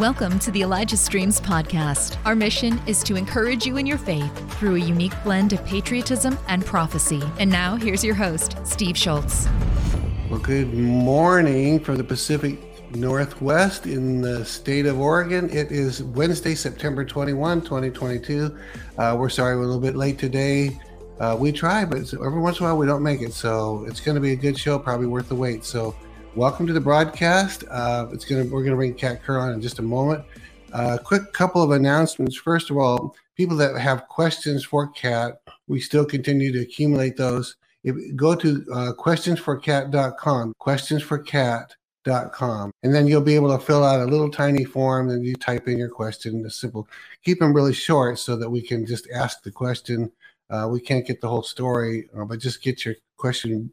Welcome to the Elijah Streams podcast. Our mission is to encourage you in your faith through a unique blend of patriotism and prophecy. And now, here's your host, Steve Shultz. Well, good morning from the Pacific Northwest in the state of Oregon. It is Wednesday, September 21, 2022. Uh, we're sorry we're a little bit late today. Uh, we try, but every once in a while we don't make it. So it's going to be a good show, probably worth the wait. So welcome to the broadcast. Uh, it's gonna we're gonna bring Kat Kerr on in just a moment. Uh, quick couple of announcements. First of all, people that have questions for Kat, we still continue to accumulate those. If, go to uh, questionsforkat.com, questionsforkat.com, and then you'll be able to fill out a little tiny form and you type in your question. The simple, keep them really short so that we can just ask the question. Uh, we can't get the whole story, uh, but just get your question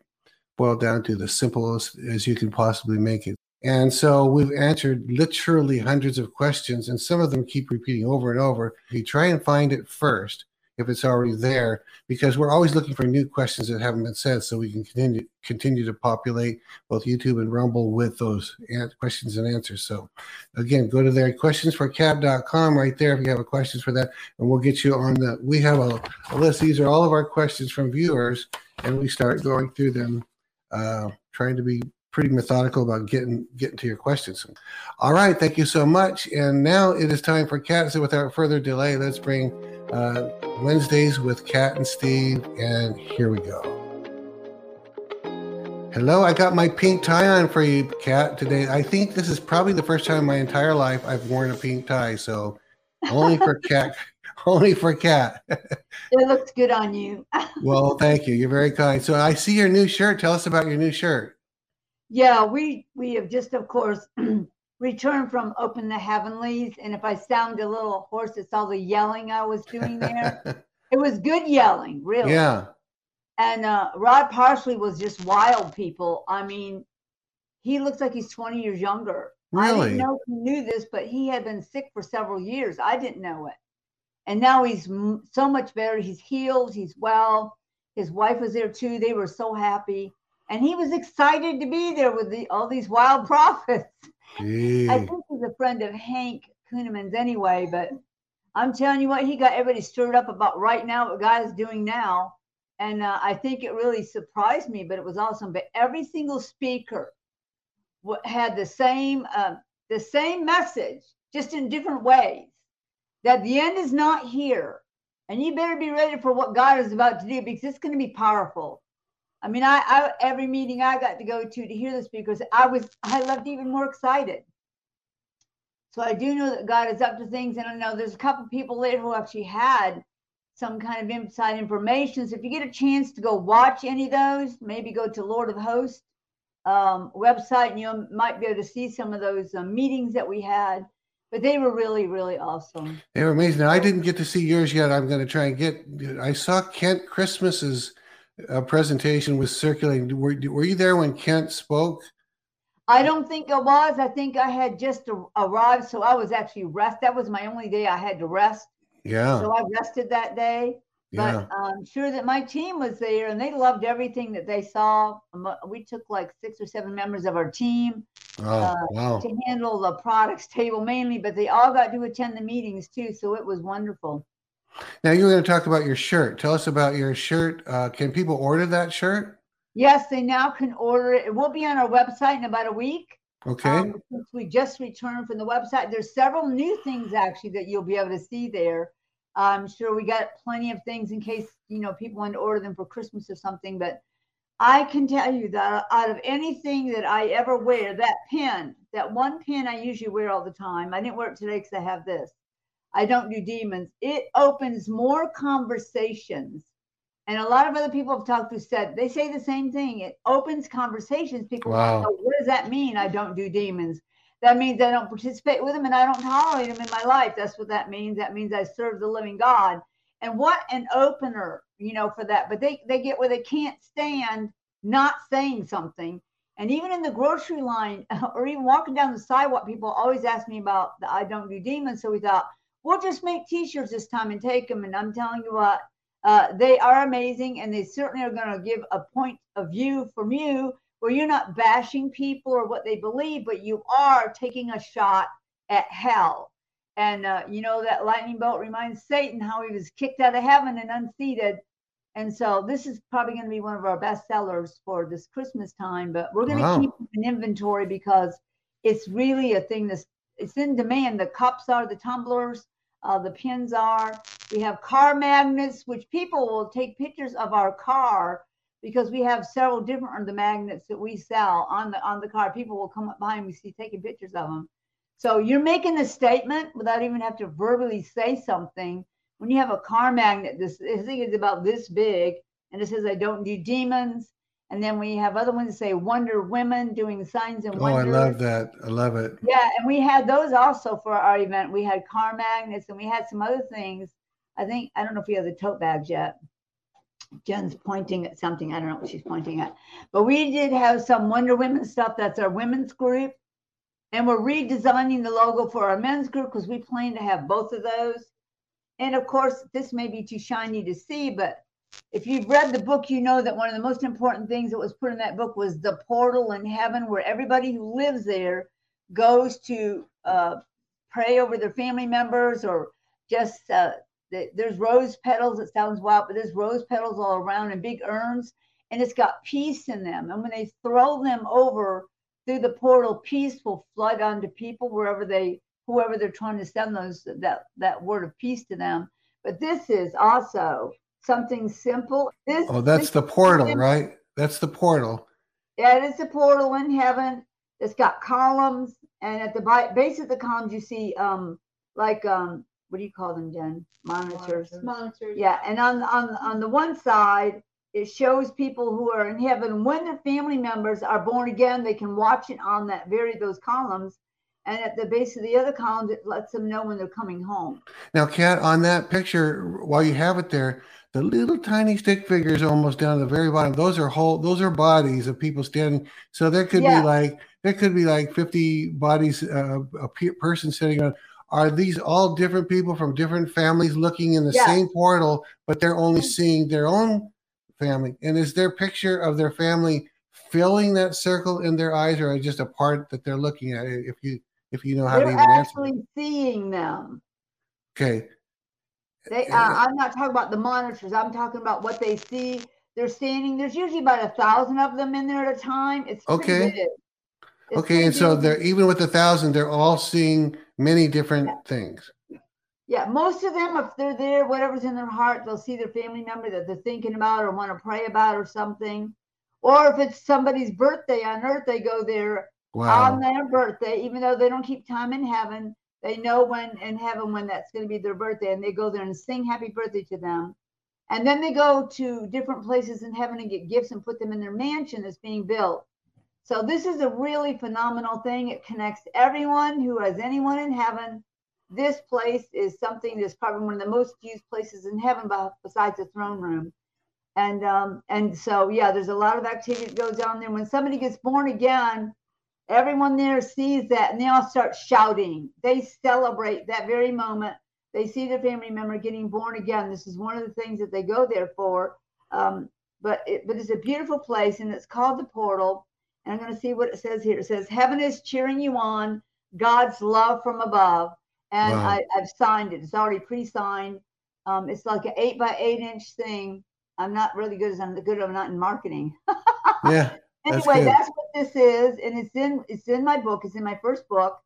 boiled down to the simplest as you can possibly make it. And so we've answered literally hundreds of questions, and some of them keep repeating over and over. You try and find it first if it's already there, because we're always looking for new questions that haven't been said, so we can continue continue to populate both YouTube and Rumble with those questions and answers. So, again, go to there, questionsforkat.com right there if you have a questions for that, and we'll get you on the. We have a, a list. These are all of our questions from viewers, and we start going through them uh, trying to be pretty methodical about getting getting to your questions. All right, thank you so much. And now it is time for Kat. So without further delay, let's bring uh, Wednesdays with Kat and Steve. And here we go. Hello, I got my pink tie on for you, Kat, today. I think this is probably the first time in my entire life I've worn a pink tie. So only for Kat only for Kat. it looks good on you. well, thank you. You're very kind. So I see your new shirt. Tell us about your new shirt. Yeah, we we have just, of course, returned from Open the Heavenlies, and if I sound a little hoarse, it's all the yelling I was doing there. it was good yelling, really. Yeah. And uh, Rod Parsley was just wild. People. I mean, he looks like he's 20 years younger. Really? I didn't know he knew this, but he had been sick for several years. I didn't know it and now he's so much better. He's healed. He's well. His wife was there too. They were so happy, and he was excited to be there with the, all these wild prophets. I think he's a friend of Hank Kunneman's anyway, but I'm telling you what, he got everybody stirred up about right now what God is doing now, and uh, I think it really surprised me, but it was awesome. But every single speaker had the same uh, the same message, just in different ways that the end is not here. And you better be ready for what God is about to do because it's going to be powerful. I mean, I, I every meeting I got to go to to hear the speakers, I was I left even more excited. So I do know that God is up to things, and I know there's a couple people there who actually had some kind of inside information. So if you get a chance to go watch any of those, maybe go to Lord of Hosts um, website, and you might be able to see some of those uh, meetings that we had but they were really really awesome. They were amazing. Now, i didn't get to see yours yet. I'm going to try and get i saw kent christmas's uh, presentation was circulating. Were, were you there when kent spoke? I don't think i was. I think i had just arrived so i was actually rest that was my only day i had to rest. Yeah. So i rested that day yeah. But I'm sure that my team was there and they loved everything that they saw. Um, we took like six or seven members of our team oh, uh, wow. to handle the products table mainly, but they all got to attend the meetings too. So it was wonderful. Now you were going to talk about your shirt. Tell us about your shirt. Uh, can people order that shirt? Yes, they now can order it. It will be on our website in about a week. Okay. Um, since we just returned from the website, there's several new things actually that you'll be able to see there. I'm sure we got plenty of things in case you know people want to order them for Christmas or something. But I can tell you that out of anything that I ever wear, that pin, that one pin I usually wear all the time. I didn't wear it today because I have this. I don't do demons. It opens more conversations. And a lot of other people have talked to said they say the same thing. It opens conversations. People wow. Know, what does that mean? I don't do demons that means I don't participate with them and I don't tolerate them in my life. That's what that means. That means I serve the living God. And what an opener, you know, for that. But they, they get where they can't stand not saying something. And even in the grocery line or even walking down the sidewalk, people always ask me about the I don't do demons. So we thought, we'll just make t-shirts this time and take them. And I'm telling you what, uh, they are amazing and they certainly are going to give a point of view from you where you're not bashing people or what they believe, but you are taking a shot at hell. And uh, you know that lightning bolt reminds Satan how he was kicked out of heaven and unseated. And so this is probably going to be one of our best sellers for this Christmas time. But we're going to Wow. keep an inventory because it's really a thing that's it's in demand. The cups are, the tumblers, uh, the pins are. We have car magnets, which people will take pictures of our car because we have several different of the magnets that we sell on the on the car. People will come up behind me, see taking pictures of them. So you're making a statement without even have to verbally say something. When you have a car magnet, this I think is about this big, and it says "I don't do demons." And then we have other ones that say "Wonder Women" doing signs and Oh, I love that. I love it. Yeah, and we had those also for our event. We had car magnets and we had some other things. I think I don't know if we have the tote bags yet. Jen's pointing at something. I don't know what she's pointing at. But we did have some Wonder Women stuff. That's our women's group. And we're redesigning the logo for our men's group because we plan to have both of those. And of course, this may be too shiny to see, but if you've read the book, you know that one of the most important things that was put in that book was the portal in heaven, where everybody who lives there goes to uh, pray over their family members or just uh, there's rose petals. It sounds wild, but there's rose petals all around in big urns, and it's got peace in them. And when they throw them over through the portal, peace will flood onto people wherever they, whoever they're trying to send those that that word of peace to them. But this is also something simple. This Oh, that's this the portal, right? That's the portal. yeah, it is a portal in heaven. It's got columns, and at the base of the columns, you see um like um what do you call them, Jen? Monitors. Monitors. Yeah, and on on on the one side, it shows people who are in heaven when their family members are born again. They can watch it on that very those columns, and at the base of the other columns, it lets them know when they're coming home. Now, Kat, on that picture, while you have it there, the little tiny stick figures almost down at the very bottom. Those are whole. Those are bodies of people standing. So there could Yeah. be like there could be like fifty bodies. Uh, a person sitting on. Are these all different people from different families looking in the same portal, but they're only mm. seeing their own family? And is their picture of their family filling that circle in their eyes, or just a part that they're looking at? If you if you know how to They're even answer. actually seeing them. Okay. They, eh, uh, eh. I'm not talking about the monitors. I'm talking about what they see. They're standing. There's usually about a thousand of them in there at a time. It's Okay. big. It's Okay, and so they're even with the thousand, they're all seeing many different things. Yeah, most of them, if they're there, whatever's in their heart, they'll see their family member that they're thinking about or want to pray about or something. Or if it's somebody's birthday on earth, they go there Wow. on their birthday, even though they don't keep time in heaven. They know when in heaven when that's going to be their birthday, and they go there and sing happy birthday to them. And then they go to different places in heaven and get gifts and put them in their mansion that's being built. So this is a really phenomenal thing. It connects everyone who has anyone in heaven. This place is something that's probably one of the most used places in heaven besides the throne room. And um, and so yeah, there's a lot of activity that goes on there. When somebody gets born again, everyone there sees that and they all start shouting. They celebrate that very moment. They see their family member getting born again. This is one of the things that they go there for. Um, but it, but it's a beautiful place and it's called the portal. And I'm going to see what it says here. It says, Heaven is cheering you on, God's love from above. And Wow. I, I've signed it. It's already pre-signed. Um, it's like an eight by eight inch thing. I'm not really good as I'm good. I'm not in marketing. Yeah. That's anyway, good. that's what this is, and it's in it's in my book. It's in my first book,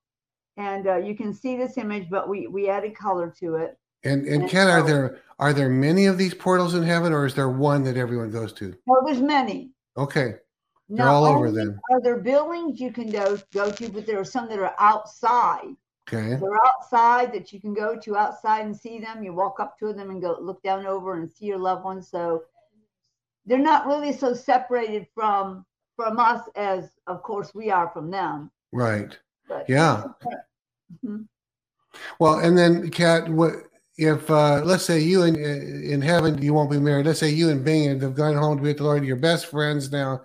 and uh, you can see this image, but we we added color to it. And and And Ken, are there are there many of these portals in heaven, or is there one that everyone goes to? Well, there's many. Okay. They're Not all over then. Are there buildings you can go go to, but there are some that are outside. Okay. They're outside that you can go to outside and see them. You walk up to them and go look down over and see your loved ones. So they're not really so separated from from us as, of course, we are from them. Right. But Yeah. Mhm. Well, and then Kat, what if uh let's say you in in heaven you won't be married. Let's say you and Bing have gone home to be with the Lord, you're best friends now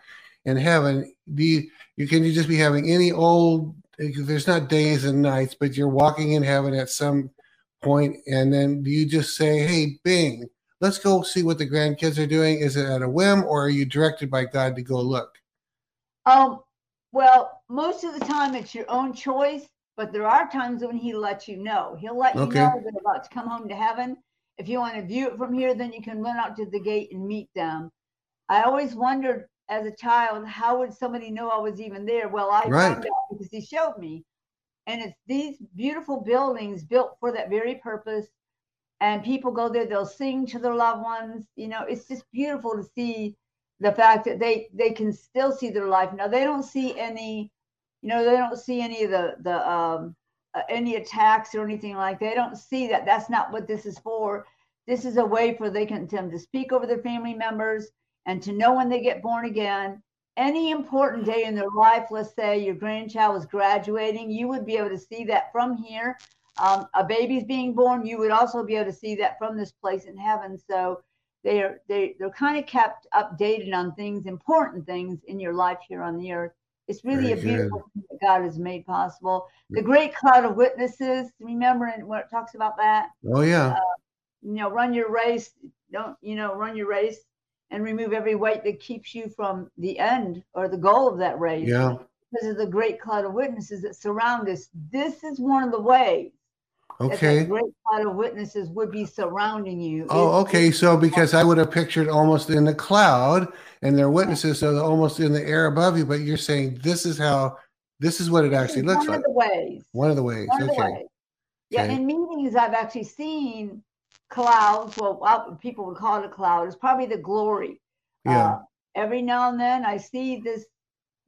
in heaven. Do you, you can you just be having any old there's not days and nights, but you're walking in heaven at some point, and then you just say, Hey Bing, let's go see what the grandkids are doing? Is it at a whim or are you directed by God to go look? Um, well, most of the time it's your own choice, but there are times when he lets you know. He'll let you Okay. know they're about to come home to heaven. If you want to view it from here, then you can run out to the gate and meet them. I always wondered as a child, how would somebody know I was even there? Well, I Right. found out because he showed me. And it's these beautiful buildings built for that very purpose. And people go there, they'll sing to their loved ones. You know, it's just beautiful to see the fact that they they can still see their life. Now they don't see any, you know, they don't see any of the the um uh, any attacks or anything like they don't see that that's not what this is for this is a way for they can them to speak over their family members and to know when they get born again any important day in their life let's say your grandchild was graduating you would be able to see that from here. Um, a baby's being born you would also be able to see that from this place in heaven. So they're they, they're kind of kept updated on things important things in your life here on the earth. It's really Very a good. beautiful thing that god has made possible. The great cloud of witnesses remember when it talks about that? Oh yeah. you know run your race don't you know run your race and remove every weight that keeps you from the end or the goal of that race Yeah. because of the great cloud of witnesses that surround us this is one of the ways Okay. that great cloud of witnesses would be surrounding you Oh, It's- okay. So because I would have pictured almost in the cloud and they're witnesses, they're almost in the air above you, but you're saying this is how this is what it actually looks one like. One of the ways One of the ways. One of the Okay. ways. Yeah, Okay. in meetings, I've actually seen clouds. Well, uh, people would call it a cloud. It's probably the glory. Yeah. Uh, every now and then, I see this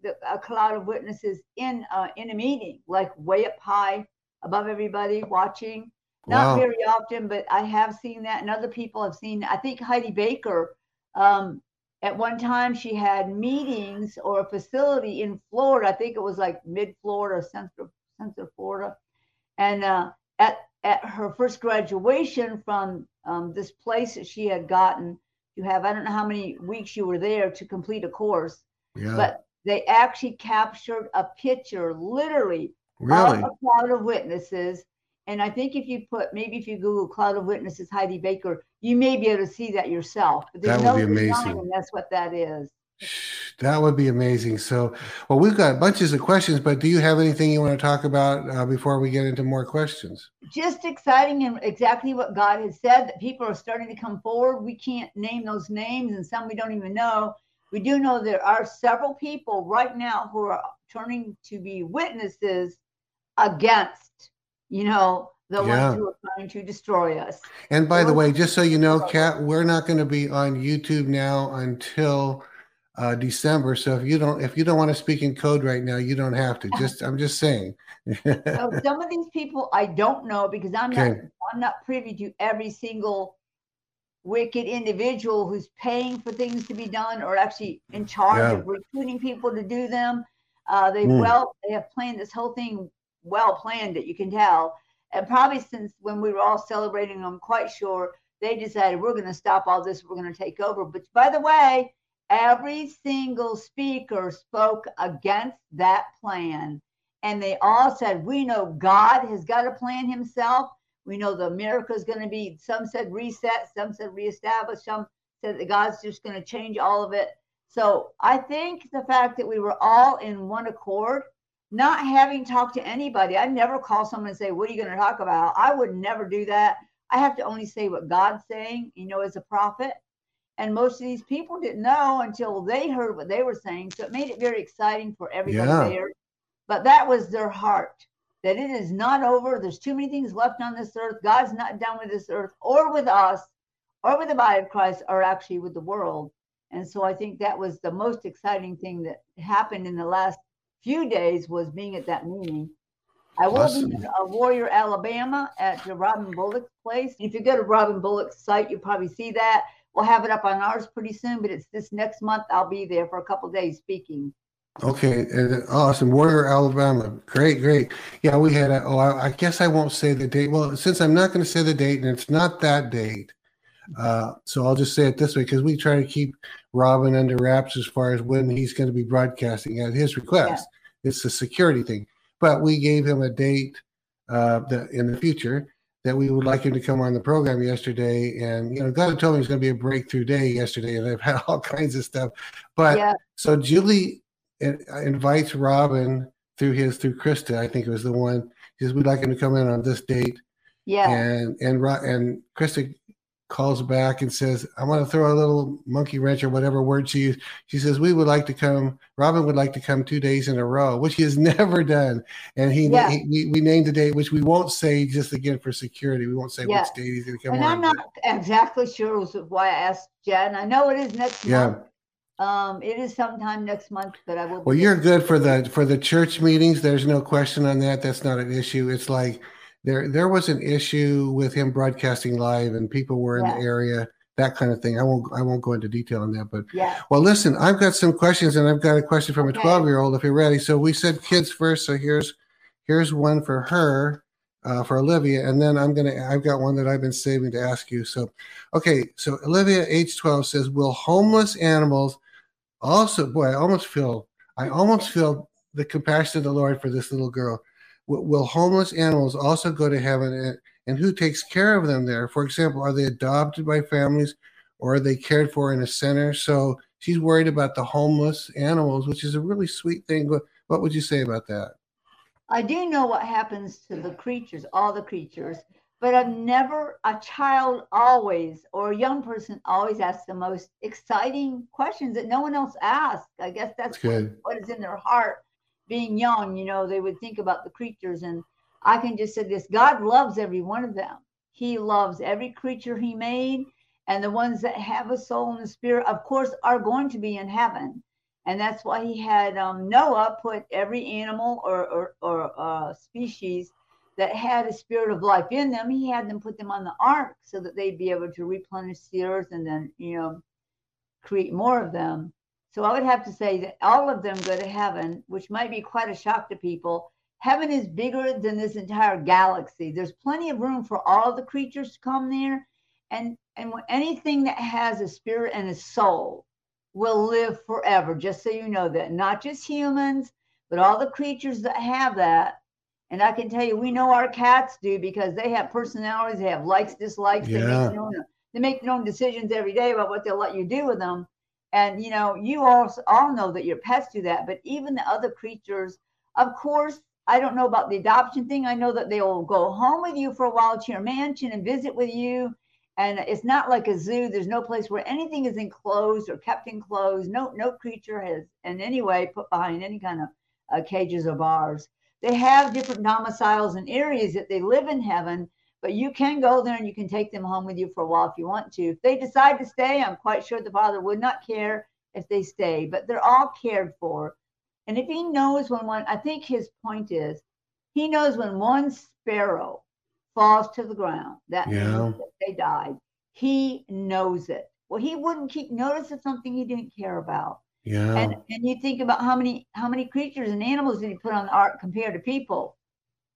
the, a cloud of witnesses in uh, in a meeting, like way up high above everybody, watching. Not Wow. very often, but I have seen that, and other people have seen. I think Heidi Baker. Um, at one time, she had meetings or a facility in Florida. I think it was like mid Florida, central central Florida, and uh, at at her first graduation from um, this place that she had gotten you have I don't know how many weeks you were there to complete a course, Yeah. but they actually captured a picture, literally, really? of a cloud of witnesses. And I think if you put maybe if you Google cloud of witnesses Heidi Baker, you may be able to see that yourself. But there's That would no be amazing. That's what that is. That would be amazing. So, well, we've got bunches of questions, but do you have anything you want to talk about uh, before we get into more questions? just exciting and exactly what God has said that people are starting to come forward. We can't name those names, and some we don't even know. We do know there are several people right now who are turning to be witnesses against, you know, the Yeah. ones who are trying to destroy us. And by the way, just so you know, Kat, we're not going to be on YouTube now until uh, December. So if you don't, if you don't want to speak in code right now, you don't have to. Just, I'm just saying. So some of these people I don't know because I'm not I'm not privy to every single wicked individual who's paying for things to be done or actually in charge Yeah. of recruiting people to do them. Uh, they Mm. well they have planned this whole thing well planned that you can tell. And probably since when we were all celebrating, I'm quite sure they decided we're going to stop all this. We're going to take over. But by the way, every single speaker spoke against that plan. And they all said, We know God has got a plan himself. We know the America is going to be, some said reset, some said reestablish, some said that God's just going to change all of it. So I think the fact that we were all in one accord, not having talked to anybody, I never call someone and say, What are you going to talk about? I would never do that. I have to only say what God's saying, you know, as a prophet. And most of these people didn't know until they heard what they were saying. So it made it very exciting for everybody Yeah. there. But that was their heart that it is not over. There's too many things left on this earth. God's not done with this earth or with us or with the body of Christ or actually with the world. And so I think that was the most exciting thing that happened in the last few days was being at that meeting. I will Awesome. be in uh, Warrior, Alabama at the Robin Bullock's place. If you go to Robin Bullock's site, you'll probably see that. We'll have it up on ours pretty soon, but it's this next month. I'll be there for a couple days speaking. Okay, and awesome. Warrior, Alabama. Great, great. Yeah, we had a, oh, I, I guess I won't say the date. Well, since I'm not going to say the date and it's not that date, uh, so I'll just say it this way because we try to keep Robin under wraps as far as when he's going to be broadcasting at his request. It's a security thing. But we gave him a date uh, that in the future that we would like him to come on the program yesterday. And, you know, God told me it's going to be a breakthrough day yesterday, and I've had all kinds of stuff. But yeah, so Julie invites Robin through his through Krista, I think it was the one, He says we'd like him to come in on this date. Yeah. And and and Krista calls back and says, "I want to throw a little monkey wrench or whatever word she used." She says, "We would like to come. Robin would like to come two days in a row, which he has never done." And he, Yeah. he we, we named the date, which we won't say just again for security. We won't say Yeah. which date he's going to come and. I'm not but- exactly sure why I asked Jen. I know it is next Yeah. month. Um, it is sometime next month, but I will. Well, you're good for the for the church meetings. There's no question on that. That's not an issue. It's like there there was an issue with him broadcasting live, and people were in Yeah. the area, that kind of thing. I won't I won't go into detail on that, but Yeah. well, listen, I've got some questions, and I've got a question from a Okay. 12 year old. If you're ready, so we said kids first. So here's here's one for her, uh, for Olivia, and then I'm gonna I've got one that I've been saving to ask you. So, okay, so Olivia, age 12, says, "Will homeless animals also?" Boy, I almost feel I almost feel the compassion of the Lord for this little girl. Will, homeless animals also go to heaven, and, who takes care of them there? For example, are they adopted by families? or are they cared for in a center? So she's worried about the homeless animals, which is a really sweet thing. What, what would you say about that? I do know what happens to the creatures, all the creatures, but I've never, a child always, or a young person always asks the most exciting questions that no one else asks. I guess that's That's what is in their heart. Being young, you know, they would think about the creatures. And I can just say this God loves every one of them. He loves every creature He made. And the ones that have a soul and a spirit, of course, are going to be in heaven. And that's why He had um, Noah put every animal or, or, or uh, species that had a spirit of life in them, He had them put them on the ark so that they'd be able to replenish the earth and then, you know, create more of them. So I would have to say that all of them go to heaven, which might be quite a shock to people. Heaven is bigger than this entire galaxy. There's plenty of room for all the creatures to come there. And and anything that has a spirit and a soul will live forever, just so you know that. Not just humans, but all the creatures that have that. And I can tell you, we know our cats do because they have personalities, they have likes, dislikes, they, make their own, they make their own decisions every day about what they'll let you do with them. And you know, you all all know that your pets do that, but even the other creatures, of course, I don't know about the adoption thing. I know that they will go home with you for a while to your mansion and visit with you. And it's not like a zoo. There's no place where anything is enclosed or kept enclosed. No, no creature has in any way put behind any kind of uh, cages or bars. They have different domiciles and areas that they live in heaven, but you can go there and you can take them home with you for a while if you want to. If they decide to stay, I'm quite sure the father would not care if they stay, but they're all cared for. And if he knows when one, I think his point is, he knows when one sparrow falls to the ground, that Yeah. means that they died. He knows it. Well, he wouldn't keep notice of something he didn't care about. Yeah. And and you think about how many how many creatures and animals did he put on the ark compared to people?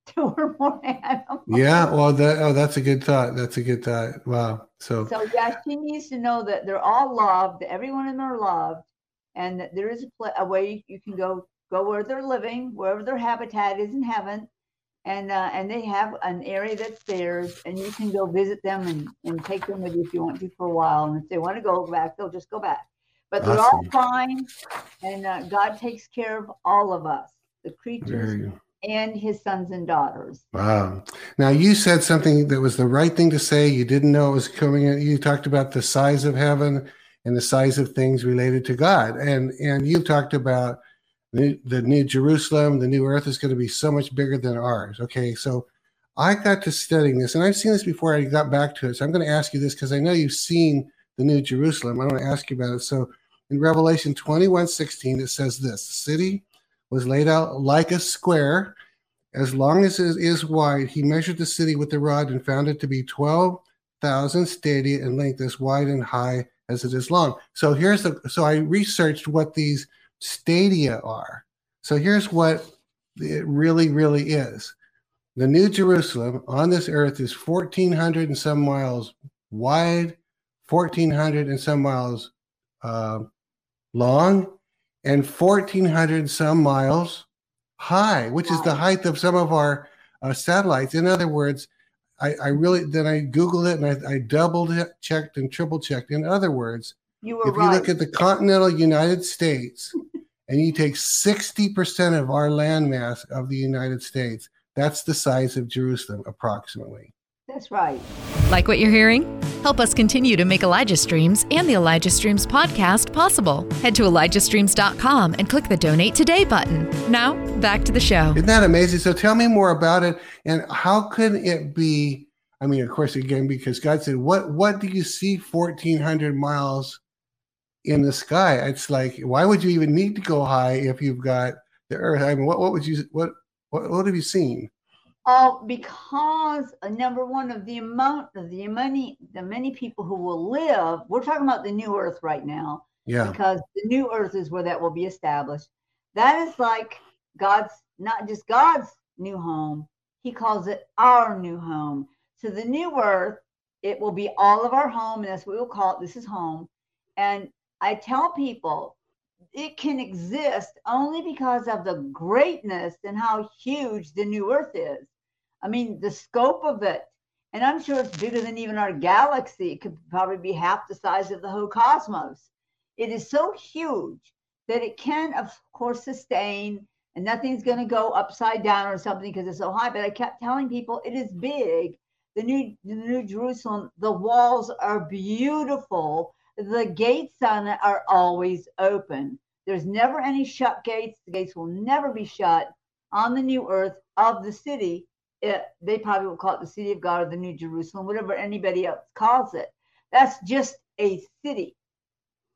Two or more animals. yeah. Well, that, oh, that's a good thought. That's a good thought. Wow. So, So yeah, she needs to know that they're all loved. That every one of them are loved, and that there is a, pla a way you can go go where they're living, wherever their habitat is in heaven, and uh, and they have an area that's theirs, and you can go visit them and and take them with you if you want to for a while. And if they want to go back, they'll just go back. But they're all fine, and uh, God takes care of all of us, the creatures. And His sons and daughters. Wow. Now you said something that was the right thing to say. You didn't know it was coming. You talked about the size of heaven and the size of things related to God. And and you talked about the, the new Jerusalem, the new earth is going to be so much bigger than ours. Okay. So I got to studying this and I've seen this before I got back to it. So I'm going to ask you this because I know you've seen the new Jerusalem. I want to ask you about it. So in Revelation 21 16, it says this city was laid out like a square as long as it is wide, he measured the city with the rod and found it to be 12,000 stadia in length, as wide and high as it is long. So here's the, so I researched what these stadia are. So here's what it really, really is. The New Jerusalem on this earth is 1,400 and some miles wide, 1,400 and some miles uh, long, and 1,400 some miles high, which is the height of some of our uh, satellites. In other words, I, I really then I googled it and I, I doubled it, checked and triple checked. In other words, You if you right. look at the continental United States and you take 60% of our landmass of the United States, That's the size of Jerusalem, approximately. That's right. Like what you're hearing? Help us continue to make Elijah Streams and the Elijah Streams podcast possible. Head to ElijahStreams.com and click the Donate Today button. Now, back to the show. Isn't that amazing? So tell me more about it and how could it be? I mean, of course, again, because God said, What what do you see 1400 miles in the sky? It's like, why would you even need to go high if you've got the earth? I mean, what, what would you what what, what have you seen? Oh, because uh, number one of the amount of the many the many people who will live, we're talking about the new earth right now. Yeah. Because the new earth is where that will be established. That is like God's not just God's new home, he calls it our new home. So the new earth, it will be all of our home, and that's what we'll call it. This is home. And I tell people it can exist only because of the greatness and how huge the new earth is. I mean, the scope of it. And I'm sure it's bigger than even our galaxy. It could probably be half the size of the whole cosmos. It is so huge that it can, of course, sustain, and nothing's going to go upside down or something because it's so high. But I kept telling people it is big. The new, the new Jerusalem, the walls are beautiful. The gates on it are always open. There's never any shut gates. The gates will never be shut on the new earth of the city it, they probably will call it the city of God or the New Jerusalem, whatever anybody else calls it. That's just a city.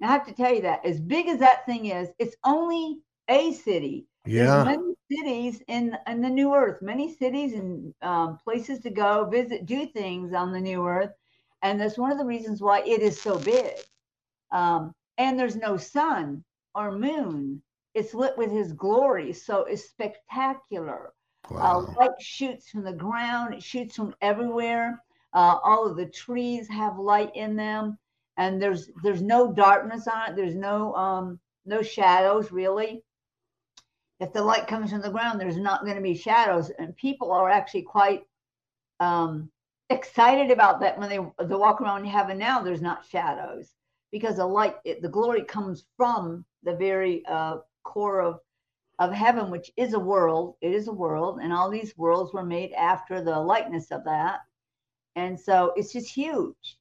I have to tell you that as big as that thing is, it's only a city. Yeah. There's many cities in in the new earth, many cities and um, places to go visit, do things on the new earth, and that's one of the reasons why it is so big. Um, and there's no sun or moon; it's lit with His glory, so it's spectacular. Uh, wow. Uh, light shoots from the ground, it shoots from everywhere. Uh, all of the trees have light in them, and there's there's no darkness on it. There's no um, no shadows really. If the light comes from the ground, there's not going to be shadows, and people are actually quite um, excited about that when they they walk around heaven. Now there's not shadows because the light, it, the glory comes from the very uh, core of of heaven, which is a world. It is a world, and all these worlds were made after the likeness of that. And so it's just huge.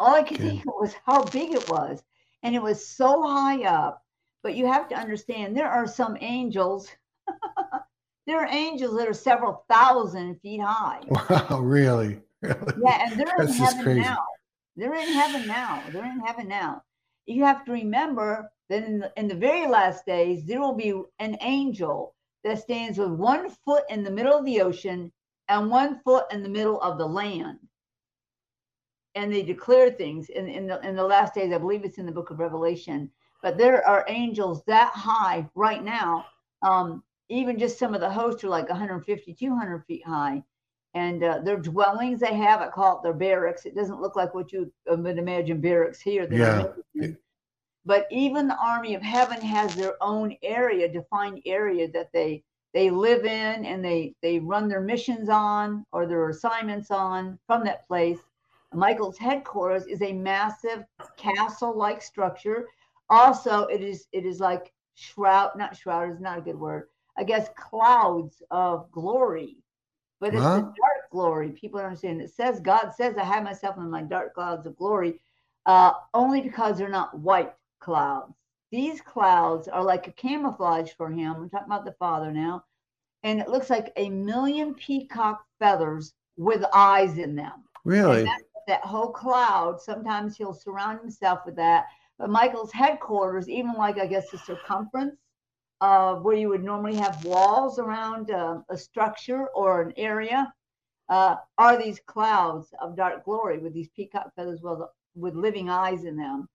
All I could okay. think of was how big it was. And it was so high up. But you have to understand there are some angels. there are angels that are several thousand feet high. Wow, really? really? Yeah, and they're That's in heaven now. They're in heaven now. They're in heaven now. You have to remember that in the, in the very last days, there will be an angel that stands with one foot in the middle of the ocean and one foot in the middle of the land. And they declare things in, in, the, in the last days. I believe it's in the book of Revelation. But there are angels that high right now. Um, even just some of the hosts are like 150, 200 feet high. And uh, their dwellings they have, I call it their barracks. It doesn't look like what you would imagine barracks here. Yeah. But even the army of heaven has their own area, defined area that they they live in and they they run their missions on or their assignments on from that place. Michael's headquarters is a massive castle-like structure. Also, it is it is like shroud, not shroud is not a good word. I guess clouds of glory, but it's huh? a dark glory. People understand. It says God says, "I have myself in my dark clouds of glory," uh, only because they're not white clouds. These clouds are like a camouflage for him. I'm talking about the Father now. And it looks like a million peacock feathers with eyes in them. Really? That whole cloud, sometimes he'll surround himself with that. But Michael's headquarters, even like I guess the circumference of where you would normally have walls around uh, a structure or an area, uh, are these clouds of dark glory with these peacock feathers with, with living eyes in them.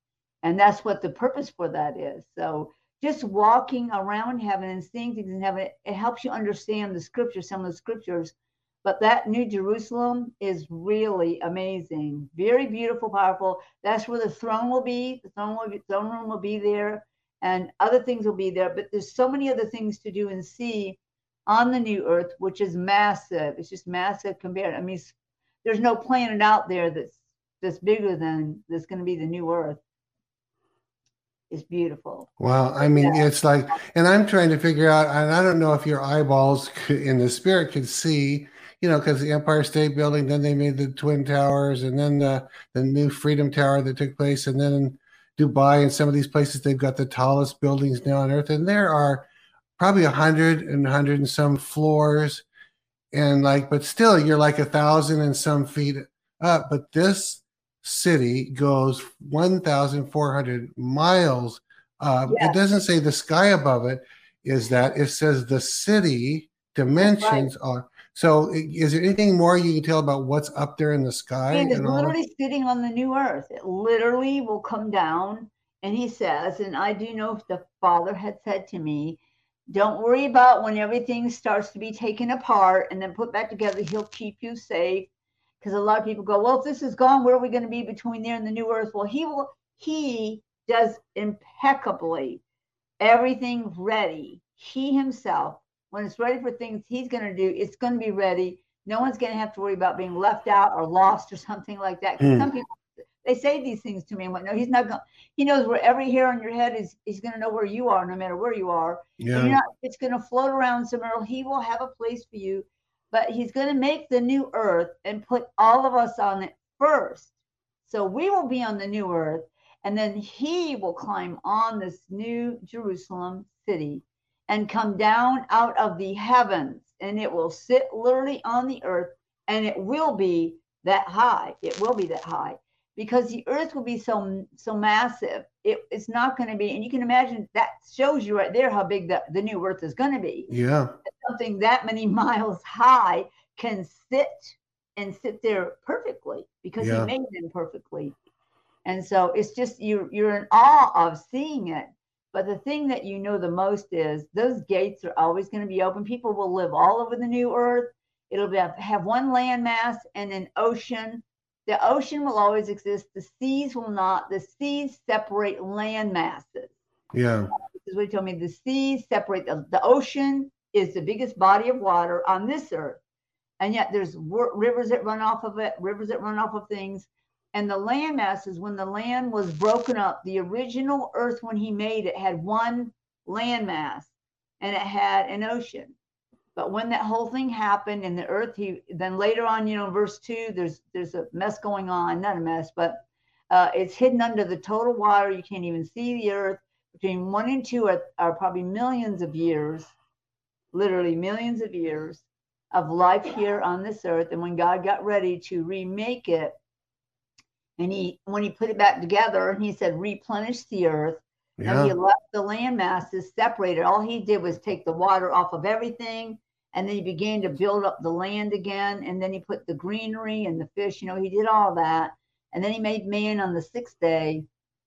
And that's what the purpose for that is. So just walking around heaven and seeing things in heaven, it, it helps you understand the scriptures, some of the scriptures. But that New Jerusalem is really amazing, very beautiful, powerful. That's where the throne will be. The throne, will be, throne room will be there, and other things will be there. But there's so many other things to do and see on the new earth, which is massive. It's just massive compared. I mean, there's no planet out there that's that's bigger than that's going to be the new earth It's beautiful. Wow. I mean, Yeah. it's like, and I'm trying to figure out, and I don't know if your eyeballs could, in the spirit could see, you know, because the Empire State Building, then they made the Twin Towers, and then the, the new Freedom Tower that took place, and then Dubai and some of these places, they've got the tallest buildings now on earth. And there are probably a hundred and hundred and some floors. And like, but still, you're like a thousand and some feet up. But this city goes 1,400 miles up. Yes. It doesn't say the sky above it is that, it says the city dimensions are. So, is there anything more you can tell about what's up there in the sky? And it's and all? literally sitting on the new earth. It literally will come down. And he says, and I do know if the Father had said to me, don't worry about when everything starts to be taken apart and then put back together. He'll keep you safe. Because a lot of people go, well, if this is gone, where are we going to be between there and the new earth? Well, he will, he does impeccably everything ready. He himself, when it's ready for things he's going to do, it's going to be ready. No one's going to have to worry about being left out or lost or something like that. Hmm. Some people they say these things to me and went, no, he's not going. He knows where every hair on your head is. He's going to know where you are, no matter where you are. Yeah. you're not, it's going to float around somewhere. He will have a place for you, but he's going to make the new earth and put all of us on it first. So we will be on the new earth, and then he will climb on this new Jerusalem city and come down out of the heavens, and it will sit literally on the earth, and it will be that high. It will be that high because the earth will be so so massive. It, it's not going to be, and you can imagine that shows you right there how big the, the new earth is going to be Yeah. something that many miles high can sit and sit there perfectly because Yeah. he made them perfectly. And so it's just you're you're in awe of seeing it. But the thing that you know the most is those gates are always going to be open. People will live all over the new earth. It'll be, have one landmass and an ocean. The ocean will always exist. The seas will not. The seas separate land masses Yeah. this is what he told me. The seas separate the, the ocean is the biggest body of water on this earth, and yet there's rivers that run off of it, rivers that run off of things, and the land masses. When the land was broken up, the original Earth when he made it had one land mass, and it had an ocean. But when that whole thing happened in the earth, he then later on, you know, verse two, there's there's a mess going on, not a mess, but uh, it's hidden under the total water. You can't even see the earth between one and two are, are probably millions of years, literally millions of years of life here on this earth. And when God got ready to remake it, and he when he put it back together, and he said, replenish the earth. And he left the land masses separated. All he did was take the water off of everything, and then he began to build up the land again. And then he put the greenery and the fish. You know, he did all that, and then he made man on the sixth day.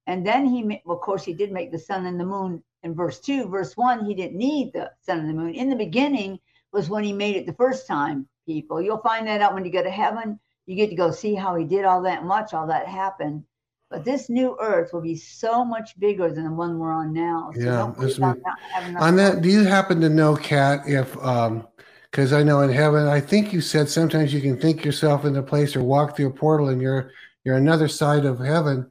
And then he, well, of course, he did make the sun and the moon. In verse two, verse one, he didn't need the sun and the moon. In the beginning was when he made it the first time. People, you'll find that out when you go to heaven. You get to go see how he did all that and watch all that happen. But this new earth will be so much bigger than the one we're on now. So Yeah, worry me. not On that, do you happen to know, Kat, if um because I know in heaven, I think you said sometimes you can think yourself in a place or walk through a portal and you're you're another side of heaven.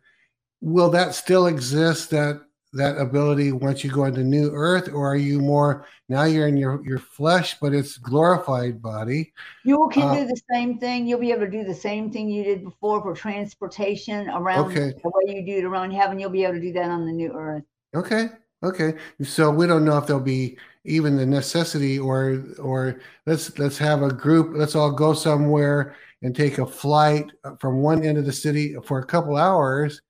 Will that still exist, that that ability once you go into new earth, or are you more now you're in your, your flesh, but it's glorified body? You can uh, do the same thing. You'll be able to do the same thing you did before for transportation around Okay. the way you do it around heaven. You'll be able to do that on the new earth. Okay. Okay. So we don't know if there'll be even the necessity or or let's let's have a group, let's all go somewhere and take a flight from one end of the city for a couple hours.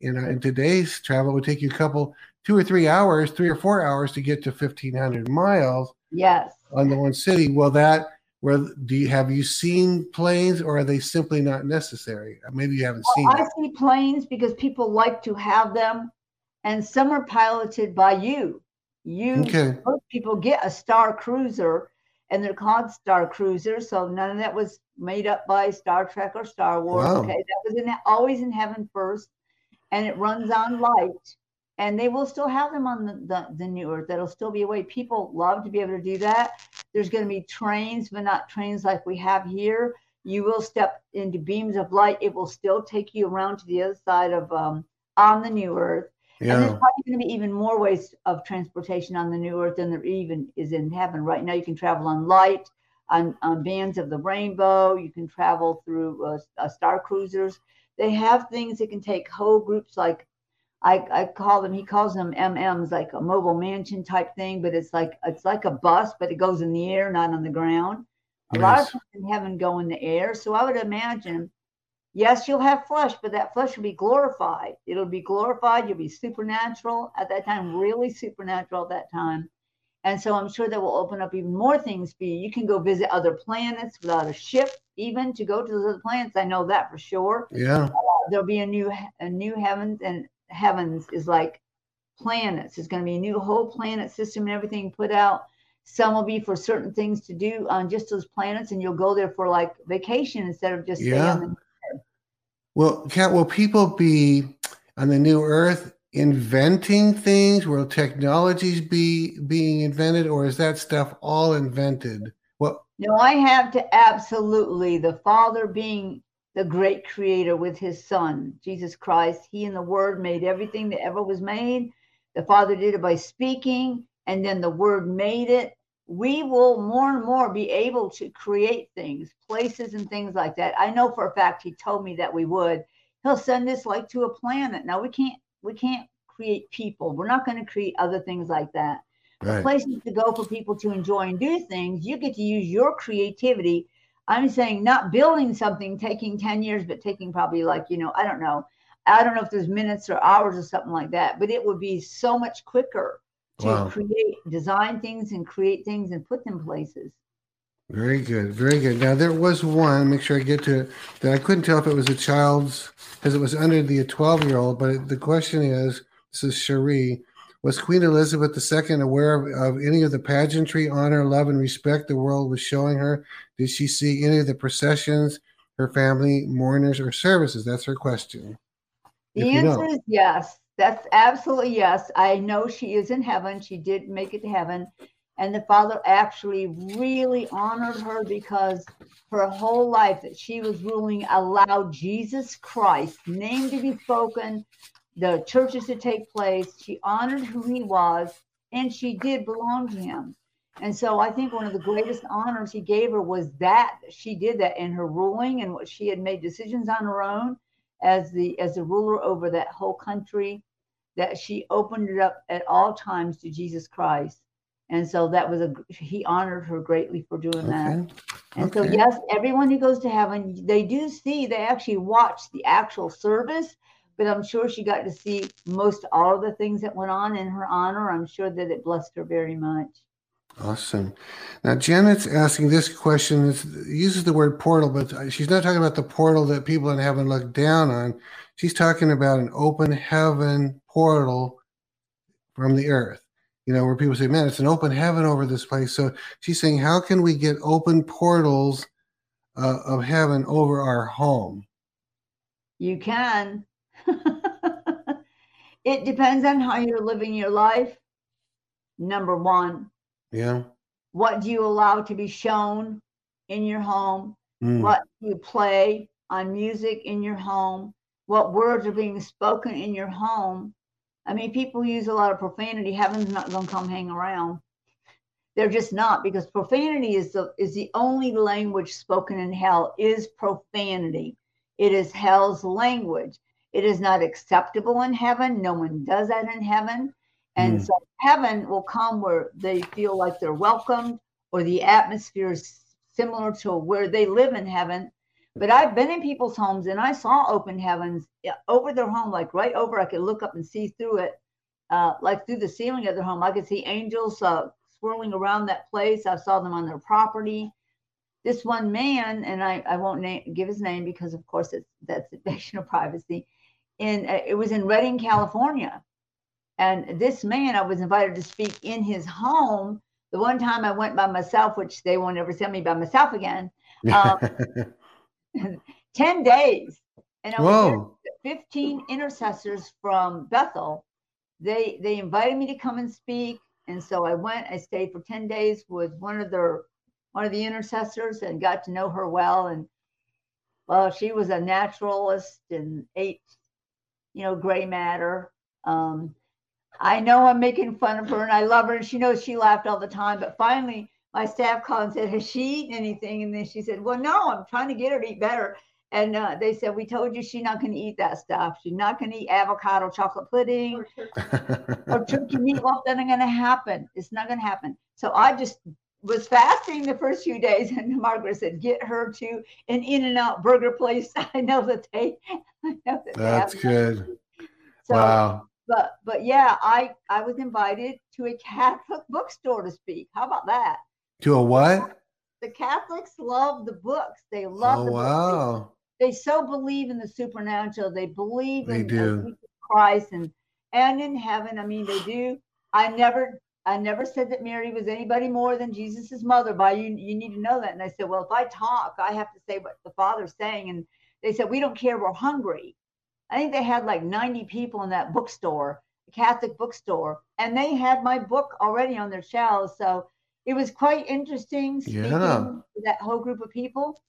You uh, know, in today's travel it would take you a couple two or three hours, three or four hours to get to fifteen hundred miles Yes. on the one city. Will that where do you have you seen planes or are they simply not necessary? Maybe you haven't seen I it. see planes because people like to have them, and some are piloted by you. You Okay. most people get a Star Cruiser, and they're called Star Cruisers. So none of that was made up by Star Trek or Star Wars. Wow. Okay, that was in always in heaven first, and it runs on light. And they will still have them on the, the, the new earth. That'll still be a way. People love to be able to do that. There's going to be trains, but not trains like we have here. You will step into beams of light. It will still take you around to the other side of um, on the new earth. And there's probably going to be even more ways of transportation on the new earth than there even is in heaven. Right now, you can travel on light, on, on bands of the rainbow. You can travel through uh, uh, star cruisers. They have things that can take whole groups like I, I call them he calls them MMs like a mobile mansion type thing, but it's like it's like a bus, but it goes in the air, not on the ground. A lot of Yes. things in heaven go in the air. So I would imagine, yes, you'll have flesh, but that flesh will be glorified. It'll be glorified. You'll be supernatural at that time, really supernatural at that time. And so I'm sure that will open up even more things for you. You can go visit other planets without a ship, even to go to those other planets. I know that for sure Yeah. Uh, there'll be a new a new heavens and heavens is like planets it's going to be a new whole planet system and everything put out some will be for certain things to do on just those planets and you'll go there for like vacation instead of just Yeah. on the Well, Kat, will people be on the new earth inventing things? Will technologies be being invented, or is that stuff all invented? Well, No, I have to absolutely the Father being the great creator with his Son, Jesus Christ. He and the Word made everything that ever was made. The Father did it by speaking, and then the Word made it. We will more and more be able to create things, places, and things like that. I know for a fact He told me that we would. He'll send us like to a planet. Now we can't we can't create people. We're not going to create other things like that right. places to go for people to enjoy and do things. You get to use your creativity. I'm saying not building something taking 10 years, but taking probably like, you know, I don't know. I don't know if there's minutes or hours or something like that, but it would be so much quicker to Wow. create, design things and create things and put them places. Very good, very good. Now there was one. Make sure I get to it. That I couldn't tell if it was a child's because it was under the twelve-year-old. But the question is, this is Cherie. Was Queen Elizabeth II aware of, of any of the pageantry, honor, love, and respect the world was showing her? Did she see any of the processions, her family, mourners, or services? That's her question. The If you know. answer is yes. That's absolutely yes. I know she is in heaven. She did make it to heaven. And the Father actually really honored her because her whole life that she was ruling allowed Jesus Christ, name to be spoken, the churches to take place. She honored who he was, and she did belong to him. And so I think one of the greatest honors he gave her was that she did that in her ruling and what she had made decisions on her own as the as the ruler over that whole country that she opened it up at all times to Jesus Christ. And so that was a he honored her greatly for doing that. Okay. And so yes, everyone who goes to heaven, they do see, they actually watch the actual service, but I'm sure she got to see most all of the things that went on in her honor. I'm sure that it blessed her very much. Awesome. Now Janet's asking this question. It uses the word portal, but she's not talking about the portal that people in heaven look down on. She's talking about an open heaven portal from the earth. You know, where people say, "Man, it's an open heaven over this place." So she's saying, "How can we get open portals uh, of heaven over our home?" You can. it depends on how you're living your life. Number one, Yeah. what do you allow to be shown in your home? Mm. What do you play on music in your home? What words are being spoken in your home? I mean, people use a lot of profanity. Heaven's not going to come hang around. They're just not because profanity is the is the only language spoken in hell is profanity. It is hell's language. It is not acceptable in heaven. No one does that in heaven. And Mm. so heaven will come where they feel like they're welcomed or the atmosphere is similar to where they live in heaven. But I've been in people's homes and I saw open heavens over their home, like right over. I could look up and see through it, uh, like through the ceiling of their home. I could see angels uh, swirling around that place. I saw them on their property. This one man, and I, I won't name, give his name because, of course, it's, that's invasion of privacy. And uh, it was in Redding, California. And this man, I was invited to speak in his home. The one time I went by myself, which they won't ever send me by myself again, um, 10 days. And I was 15 intercessors from Bethel. They they invited me to come and speak, and so I went. I stayed for 10 days with one of their one of the intercessors and got to know her well. And well, she was a naturalist and ate, you know, gray matter. Um, I know I'm making fun of her and I love her and she knows she laughed all the time. But finally, my staff called and said, Has she eaten anything? And then she said, Well, no, I'm trying to get her to eat better. And uh, they said, We told you she's not going to eat that stuff. She's not going to eat avocado chocolate pudding or turkey meatloaf. That ain't going to happen. It's not going to happen. So I just was fasting the first few days, and Margaret said, "Get her to an In-N-Out burger place." I know that they. I know that That's good. So, wow. But but yeah, I I was invited to a Catholic bookstore to speak. How about that? To a what? The Catholics love the books. They love Oh the books. wow. They, they so believe in the supernatural. They believe They in do. Christ and and in heaven. I mean, they do. I never I never said that Mary was anybody more than Jesus's mother. By you, you need to know that. And I said, well, if I talk, I have to say what the Father's saying. And they said, we don't care. We're hungry. I think they had like 90 people in that bookstore, the Catholic bookstore, and they had my book already on their shelves. So it was quite interesting speaking Yeah. to that whole group of people.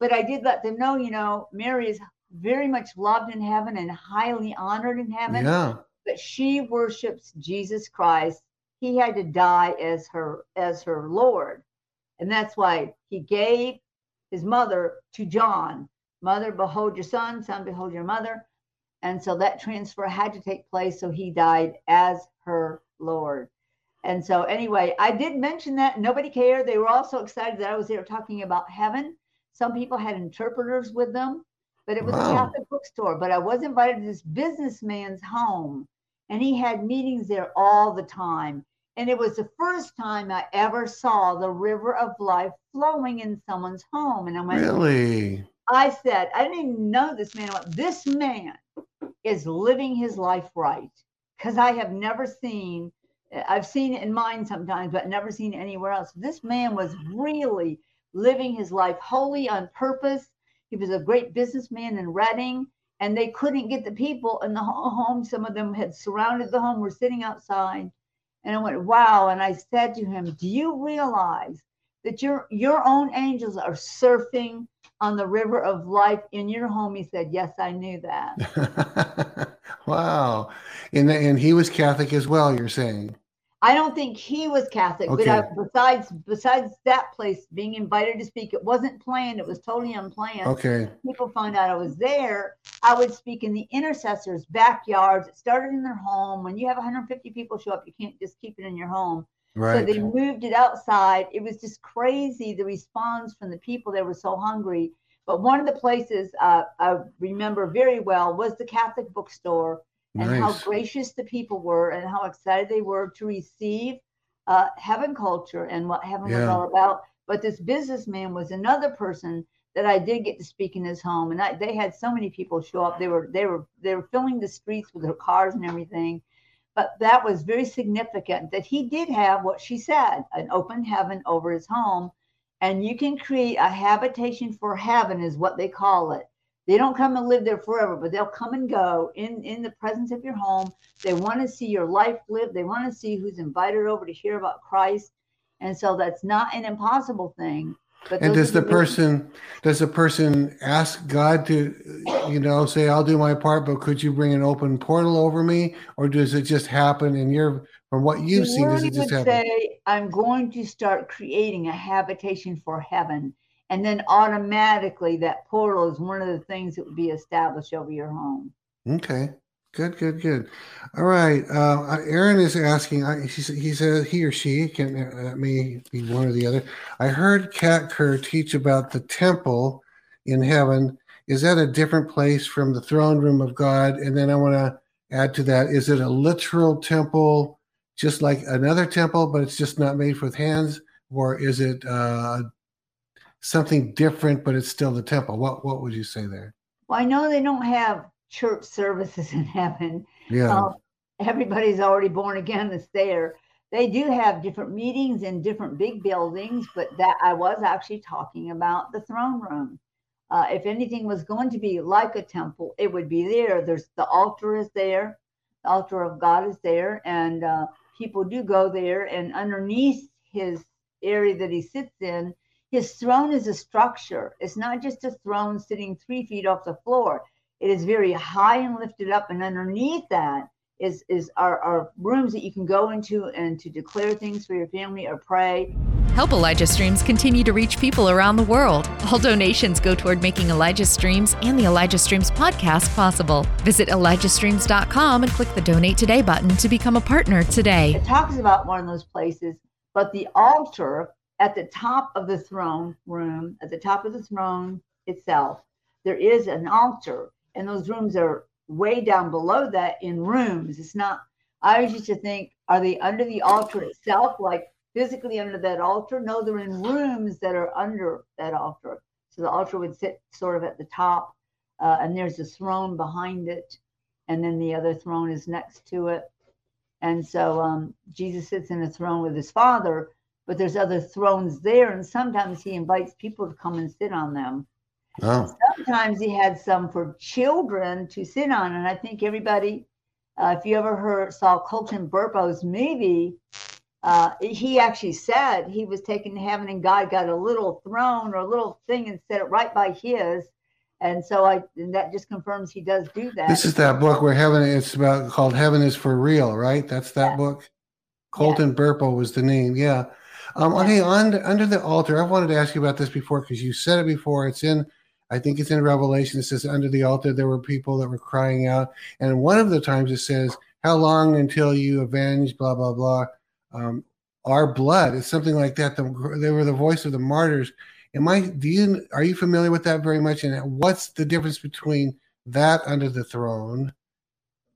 But I did let them know, you know, Mary is very much loved in heaven and highly honored in heaven Yeah. but she worships Jesus Christ. He had to die as her as her Lord. And that's why he gave his mother to John. Mother, behold your son, son, behold your mother. And so that transfer had to take place. So he died as her Lord. And so, anyway, I did mention that. Nobody cared. They were all so excited that I was there talking about heaven. Some people had interpreters with them, but it was Wow. a Catholic bookstore. But I was invited to this businessman's home, and he had meetings there all the time. And it was the first time I ever saw the river of life flowing in someone's home. And I went, Really? I said, I didn't even know this man. I went, This man is living his life right. Because I have never seen, I've seen it in mine sometimes, but never seen anywhere else. This man was really living his life wholly on purpose. He was a great businessman in Redding, and they couldn't get the people in the home. Some of them had surrounded the home, were sitting outside. And I went, wow. And I said to him, Do you realize that your your own angels are surfing on the river of life in your home? He said, Yes, I knew that. wow. And and he was Catholic as well, you're saying. I don't think he was Catholic, but I, besides besides that place being invited to speak, it wasn't planned. It was totally unplanned. Okay. People found out I was there. I would speak in the intercessors' backyards. It started in their home. When you have 150 people show up, you can't just keep it in your home. Right. So they moved it outside. It was just crazy the response from the people. They were so hungry. But one of the places uh, I remember very well was the Catholic bookstore and how gracious the people were and how excited they were to receive uh, heaven culture and what heaven was all about. But this businessman was another person that I did get to speak in his home, and I, they had so many people show up. They were they were they were filling the streets with their cars and everything. But that was very significant that he did have what she said an open heaven over his home. And you can create a habitation for heaven, is what they call it. They don't come and live there forever, but they'll come and go in, in the presence of your home. They want to see your life lived. They want to see who's invited over to hear about Christ. And so that's not an impossible thing. But And does the person does the person ask God to you know say I'll do my part but could you bring an open portal over me or does it just happen and you're from what you've the seen does it just happen? say, I'm going to start creating a habitation for heaven. And then automatically that portal is one of the things that would be established over your home. Okay. Good, good, good. All right. Uh, Aaron is asking. I, he, sa- he says he or she can uh, that may be one or the other. I heard Kat Kerr teach about the temple in heaven. Is that a different place from the throne room of God? And then I want to add to that: Is it a literal temple, just like another temple, but it's just not made with hands, or is it uh, something different, but it's still the temple? What What would you say there? Well, I know they don't have church services in heaven. Yeah. Um, everybody's already born again that's there. They do have different meetings in different big buildings, but that I was actually talking about the throne room. Uh, if anything was going to be like a temple, it would be there. There's the altar is there, the altar of God is there, and uh, people do go there. And underneath his area that he sits in, his throne is a structure. It's not just a throne sitting three feet off the floor. It is very high and lifted up, and underneath that is is our, our rooms that you can go into and to declare things for your family or pray. Help Elijah Streams continue to reach people around the world. All donations go toward making Elijah Streams and the Elijah Streams podcast possible. Visit ElijahStreams.com and click the Donate Today button to become a partner today. It talks about one of those places, but the altar at the top of the throne room, at the top of the throne itself, there is an altar, and those rooms are way down below that in rooms. It's not, I always used to think, are they under the altar itself, like physically under that altar? No, they're in rooms that are under that altar. So the altar would sit sort of at the top, uh, and there's a throne behind it, and then the other throne is next to it. And so um, Jesus sits in a throne with his father, but there's other thrones there, and sometimes he invites people to come and sit on them. Oh, Sometimes he had some for children to sit on, and I think everybody, uh, if you ever heard saw Colton Burpo's movie, uh, he actually said he was taken to heaven, and God got a little throne or a little thing and set it right by his. And so I, and that just confirms he does do that. this is that book where heaven. It's about called Heaven is for Real, right? That's that Yeah. book. Colton Burpo was the name. Yeah. Um, Yeah. Hey, on under the altar, I wanted to ask you about this before because you said it before. It's in, I think it's in Revelation. It says under the altar there were people that were crying out, and one of the times it says, "How long until you avenge?" Blah blah blah. Um, our blood. It's something like that. The, they were the voice of the martyrs. Am I? Do you are you familiar with that very much? And what's the difference between that under the throne,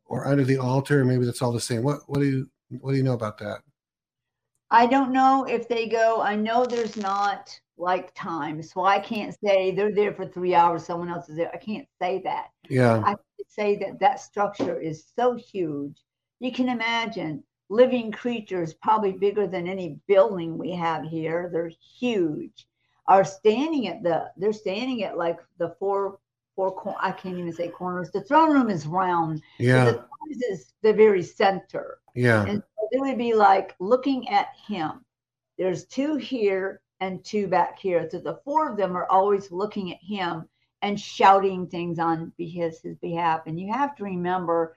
or under the altar? Maybe that's all the same. What What do you What do you know about that? I don't know if they go. I know there's not like time, so I can't say they're there for three hours. Someone else is there. I can't say that. Yeah. I could say that that structure is so huge. You can imagine living creatures, probably bigger than any building we have here. They're huge. Are standing at the. They're standing at like the four four. Cor- I can't even say corners. The throne room is round. Yeah. The throne is the very center. Yeah. And so it would be like looking at him. There's two here and two back here. So the four of them are always looking at him and shouting things on his his behalf. And you have to remember,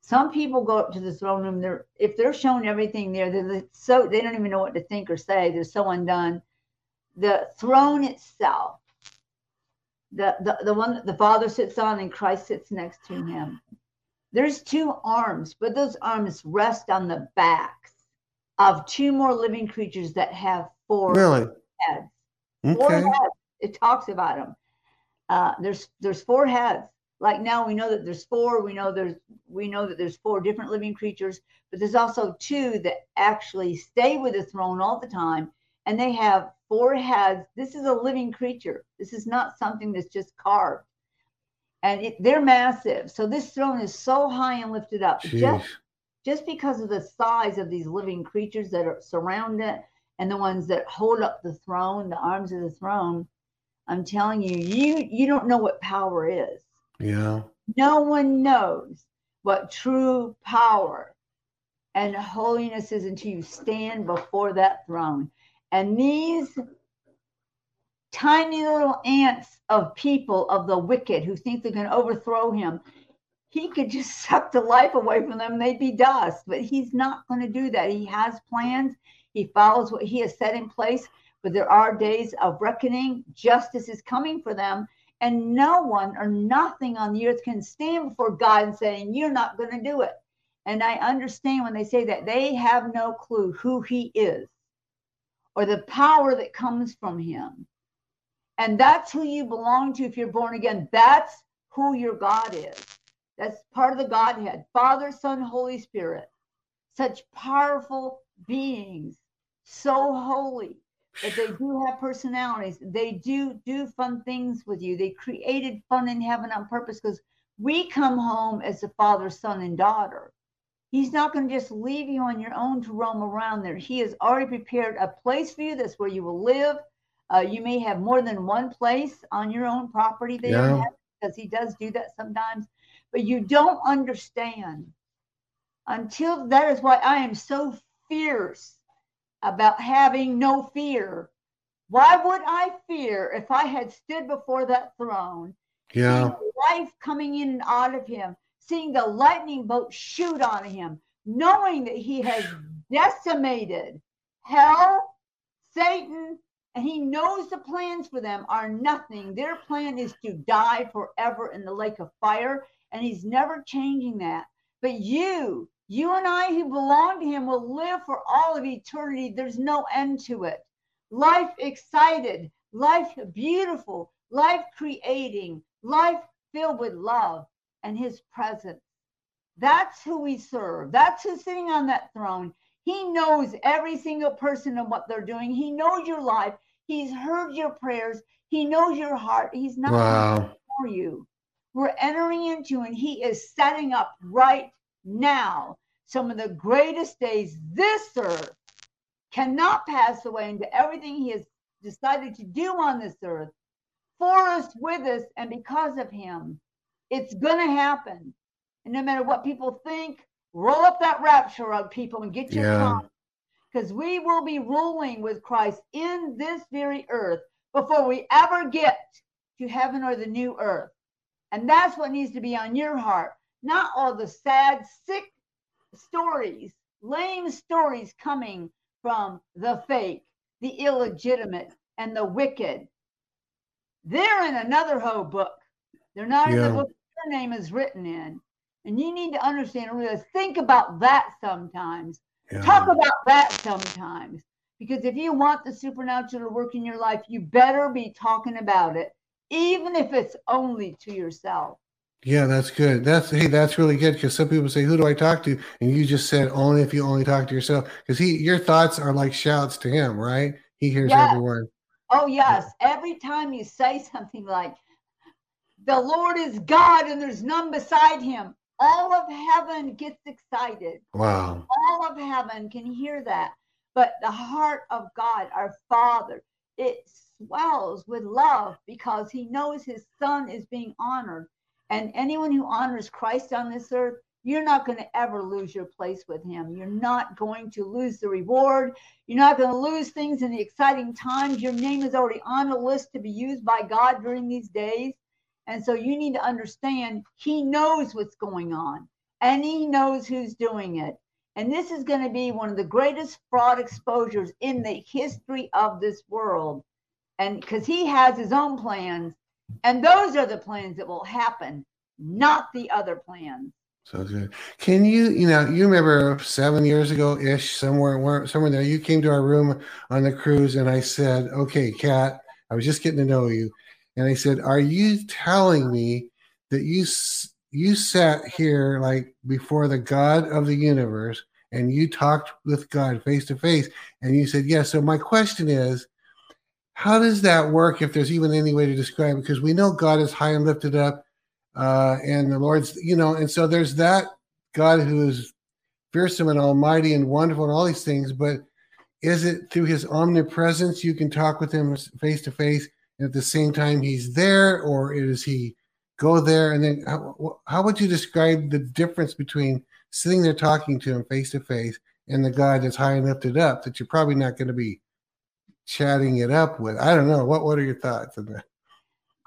some people go up to the throne room. They're if they're shown everything there, they're so they don't even know what to think or say. They're so undone. The throne itself, the the, the one that the Father sits on and Christ sits next to him. There's two arms, but those arms rest on the backs of two more living creatures that have four Really? heads. Four Okay. heads. It talks about them. Uh, there's there's four heads. Like now we know that there's four. We know there's we know that there's four different living creatures, but there's also two that actually stay with the throne all the time, and they have four heads. This is a living creature. This is not something that's just carved, and it, they're massive. So this throne is so high and lifted up. Jeez. Just just because of the size of these living creatures that are surround it and the ones that hold up the throne, the arms of the throne, I'm telling you, you you don't know what power is. Yeah. No one knows what true power and holiness is until you stand before that throne. And these tiny little ants of people of the wicked who think they're going to overthrow him, he could just suck the life away from them. They'd be dust. But he's not going to do that. He has plans. He follows what he has set in place. But there are days of reckoning. Justice is coming for them. And no one or nothing on the earth can stand before God and saying, You're not going to do it. And I understand when they say that they have no clue who he is or the power that comes from him. And that's who you belong to if you're born again. That's who your God is. That's part of the Godhead Father, Son, Holy Spirit. Such powerful beings, so holy that they do have personalities. They do do fun things with you. They created fun in heaven on purpose because we come home as a father, son, and daughter. He's not going to just leave you on your own to roam around there. He has already prepared a place for you. That's where you will live. Uh, you may have more than one place on your own property there Yeah. because he does do that sometimes. But you don't understand until that is why I am so fierce about having no fear. Why would I fear if I had stood before that throne, Yeah. seeing life coming in and out of him, seeing the lightning bolt shoot on him, knowing that he has decimated hell, Satan, and he knows the plans for them are nothing. Their plan is to die forever in the lake of fire, and he's never changing that. But you, you and I who belong to him will live for all of eternity. There's no end to it. Life excited, life beautiful, life creating, life filled with love and his presence. That's who we serve. That's who's sitting on that throne. He knows every single person and what they're doing. He knows your life. He's heard your prayers. He knows your heart. He's not Wow. for you. We're entering into, and he is setting up right now some of the greatest days this earth cannot pass away into everything he has decided to do on this earth for us, with us, and because of him. It's going to happen. And no matter what people think, roll up that rapture rug, people, and get your Yeah. Because we will be ruling with Christ in this very earth before we ever get to heaven or the new earth. And that's what needs to be on your heart, not all the sad, sick stories, lame stories coming from the fake, the illegitimate, and the wicked. They're in another whole book. They're not in the book your name is written in. And you need to understand and realize, think about that sometimes. Yeah. Talk about that sometimes. Because if you want the supernatural to work in your life, you better be talking about it, even if it's only to yourself. Yeah, that's good. That's hey, that's really good because some people say, "Who do I talk to?" And you just said, "Only if you only talk to yourself," because he, your thoughts are like shouts to him, right? He hears Yes. every word. Oh, yes. Every time you say something like, the Lord is God and there's none beside him, all of heaven gets excited. Wow. All of heaven can hear that. But the heart of God, our Father, it swells with love because he knows his son is being honored. And anyone who honors Christ on this earth, you're not going to ever lose your place with him. You're not going to lose the reward. You're not going to lose things in the exciting times. Your name is already on the list to be used by God during these days. And so you need to understand he knows what's going on and he knows who's doing it. And this is going to be one of the greatest fraud exposures in the history of this world. And because he has his own plans, and those are the plans that will happen, not the other plans. So good. Can you, you know, you remember seven years ago ish, somewhere, where- somewhere there, you came to our room on the cruise, and I said, "Okay, Kat, I was just getting to know you," and I said, "Are you telling me that you you sat here like before the God of the universe and you talked with God face to face?" And you said, "Yes." so my question is. How does that work if there's even any way to describe it? Because we know God is high and lifted up, uh, and the Lord's, you know, and so there's that God who is fearsome and almighty and wonderful and all these things, but is it through his omnipresence you can talk with him face to face at the same time he's there, or is he go there and then how, how would you describe the difference between sitting there talking to him face to face and the guy that's high and lifted up that you're probably not going to be chatting it up with? I don't know. What what are your thoughts on that?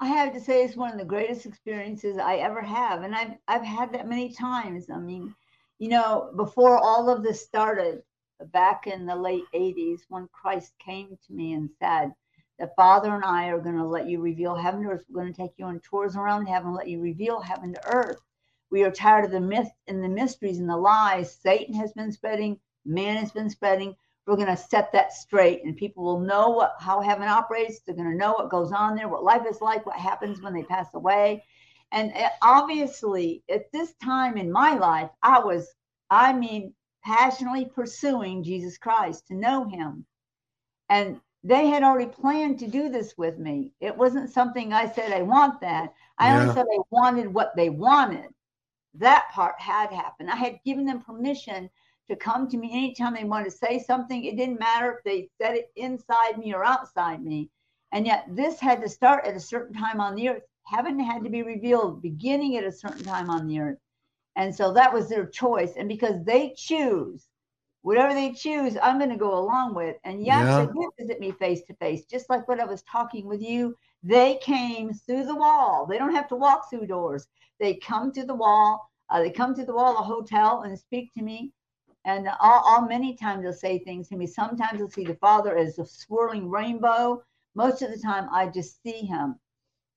I have to say it's one of the greatest experiences I ever have. And I've I've had that many times. I mean, you know, before all of this started, back in the late 80s, when Christ came to me and said, The Father and I are going to let you reveal heaven to earth. We're going to take you on tours around heaven, let you reveal heaven to earth. We are tired of the myth and the mysteries and the lies Satan has been spreading, man has been spreading. We're going to set that straight, and people will know what how heaven operates. They're going to know what goes on there, what life is like, what happens when they pass away. And uh, obviously, at this time in my life, I was, I mean, passionately pursuing Jesus Christ to know Him, and they had already planned to do this with me. It wasn't something I said I want that. I Yeah. only said I wanted what they wanted. That part had happened. I had given them permission to come to me anytime they wanted to say something. It didn't matter if they said it inside me or outside me. And yet this had to start at a certain time on the earth. Heaven had to be revealed beginning at a certain time on the earth. And so that was their choice. And because they choose, whatever they choose, I'm going to go along with. And yes, Yeah. they did visit me face to face, just like when I was talking with you. They came through the wall. They don't have to walk through doors. They come through the wall. Uh, they come to the wall of the hotel and speak to me. And all, all many times they'll say things to me. Sometimes they'll see the Father as a swirling rainbow. Most of the time, I just see him.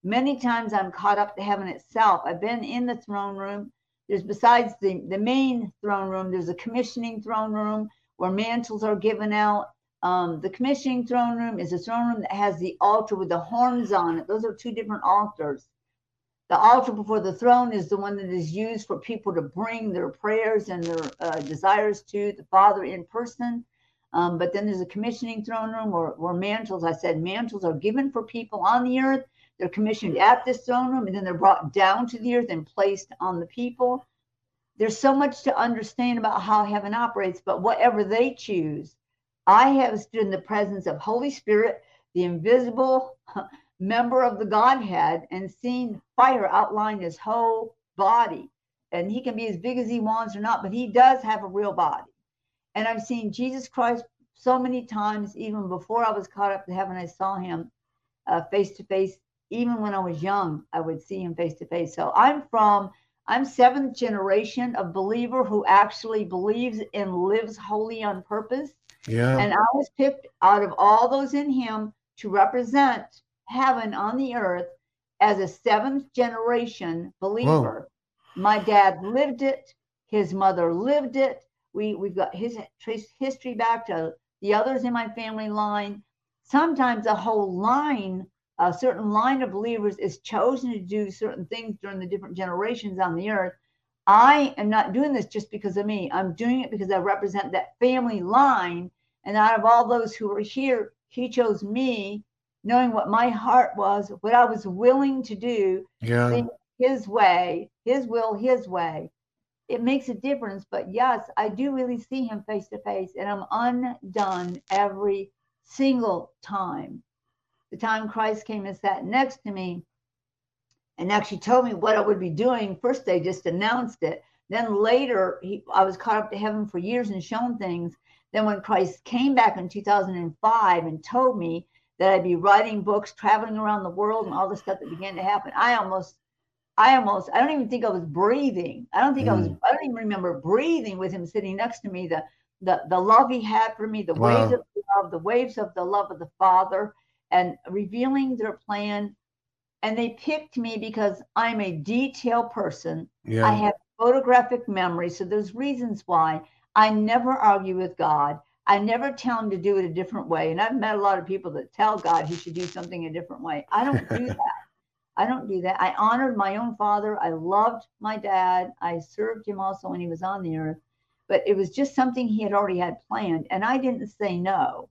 Many times I'm caught up to heaven itself. I've been in the throne room. There's besides the, the main throne room, there's a commissioning throne room where mantles are given out. Um, the commissioning throne room is a throne room that has the altar with the horns on it. Those are two different altars. The altar before the throne is the one that is used for people to bring their prayers and their uh, desires to the Father in person. Um, but then there's a commissioning throne room where, where mantles, I said, mantles are given for people on the earth. They're commissioned at this throne room and then they're brought down to the earth and placed on the people. There's so much to understand about how heaven operates, but whatever they choose, I have stood in the presence of Holy Spirit, the invisible member of the Godhead, and seen fire outline his whole body. And he can be as big as he wants or not, but he does have a real body. And I've seen Jesus Christ so many times, even before I was caught up to heaven, I saw him uh, face to face. Even when I was young, I would see him face to face. So I'm from, I'm seventh generation of believer who actually believes and lives holy on purpose. Yeah. And I was picked out of all those in him to represent heaven on the earth as a seventh generation believer. Whoa. My dad lived it, his mother lived it. We we've got his trace history back to the others in my family line. Sometimes a whole line, a certain line of believers is chosen to do certain things during the different generations on the earth. I am not doing this just because of me. I'm doing it because I represent that family line. And out of all those who are here, he chose me, knowing what my heart was, what I was willing to do, yeah. his way, his will, his way. It makes a difference. But yes, I do really see him face to face, and I'm undone every single time. The time Christ came and sat next to me, and actually told me what I would be doing. First, they just announced it. Then later, he, I was caught up to heaven for years and shown things. Then, when Christ came back in 2005 and told me that I'd be writing books, traveling around the world, and all the stuff that began to happen, I almost, I almost, I don't even think I was breathing. I don't think mm. I was, mm. I don't even remember breathing with him sitting next to me. The, the, the love he had for me, the wow. waves of love, the waves of the love of the Father, and revealing their plan and they picked me because I'm a detail person. Yeah. I have photographic memory. So there's reasons why I never argue with God. I never tell him to do it a different way. And I've met a lot of people that tell God he should do something a different way. I don't do that. I don't do that. I honored my own father. I loved my dad. I served him also when he was on the earth. But it was just something he had already had planned. And I didn't say no.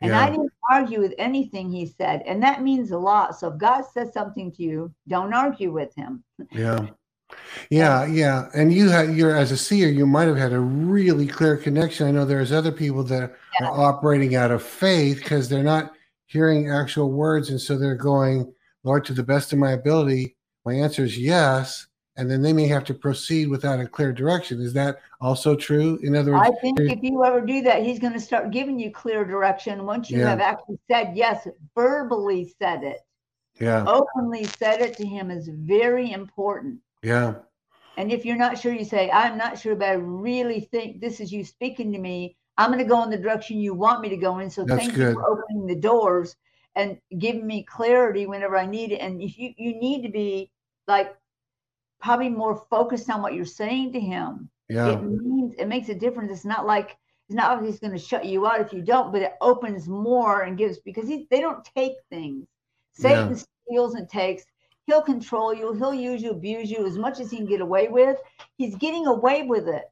And yeah. I didn't argue with anything he said. And that means a lot. So if God says something to you, don't argue with him. Yeah. Yeah, yeah. And you had you're as a seer, you might have had a really clear connection. I know there's other people that yeah. are operating out of faith because they're not hearing actual words. And so they're going, Lord, to the best of my ability, my answer is yes and then they may have to proceed without a clear direction. Is that also true? In other words, I think if you ever do that, he's going to start giving you clear direction once you yeah. have actually said yes, verbally said it. Yeah. Openly said it to him is very important. Yeah. And if you're not sure, you say, I'm not sure, but I really think this is you speaking to me. I'm going to go in the direction you want me to go in. So That's thank good. you for opening the doors and giving me clarity whenever I need it. And if you, you need to be like probably more focused on what you're saying to him. Yeah. It means it makes a difference. It's not like it's not like he's going to shut you out if you don't, but it opens more and gives because he, they don't take things. Satan yeah. steals and takes. He'll control you. He'll use you, abuse you as much as he can get away with. He's getting away with it.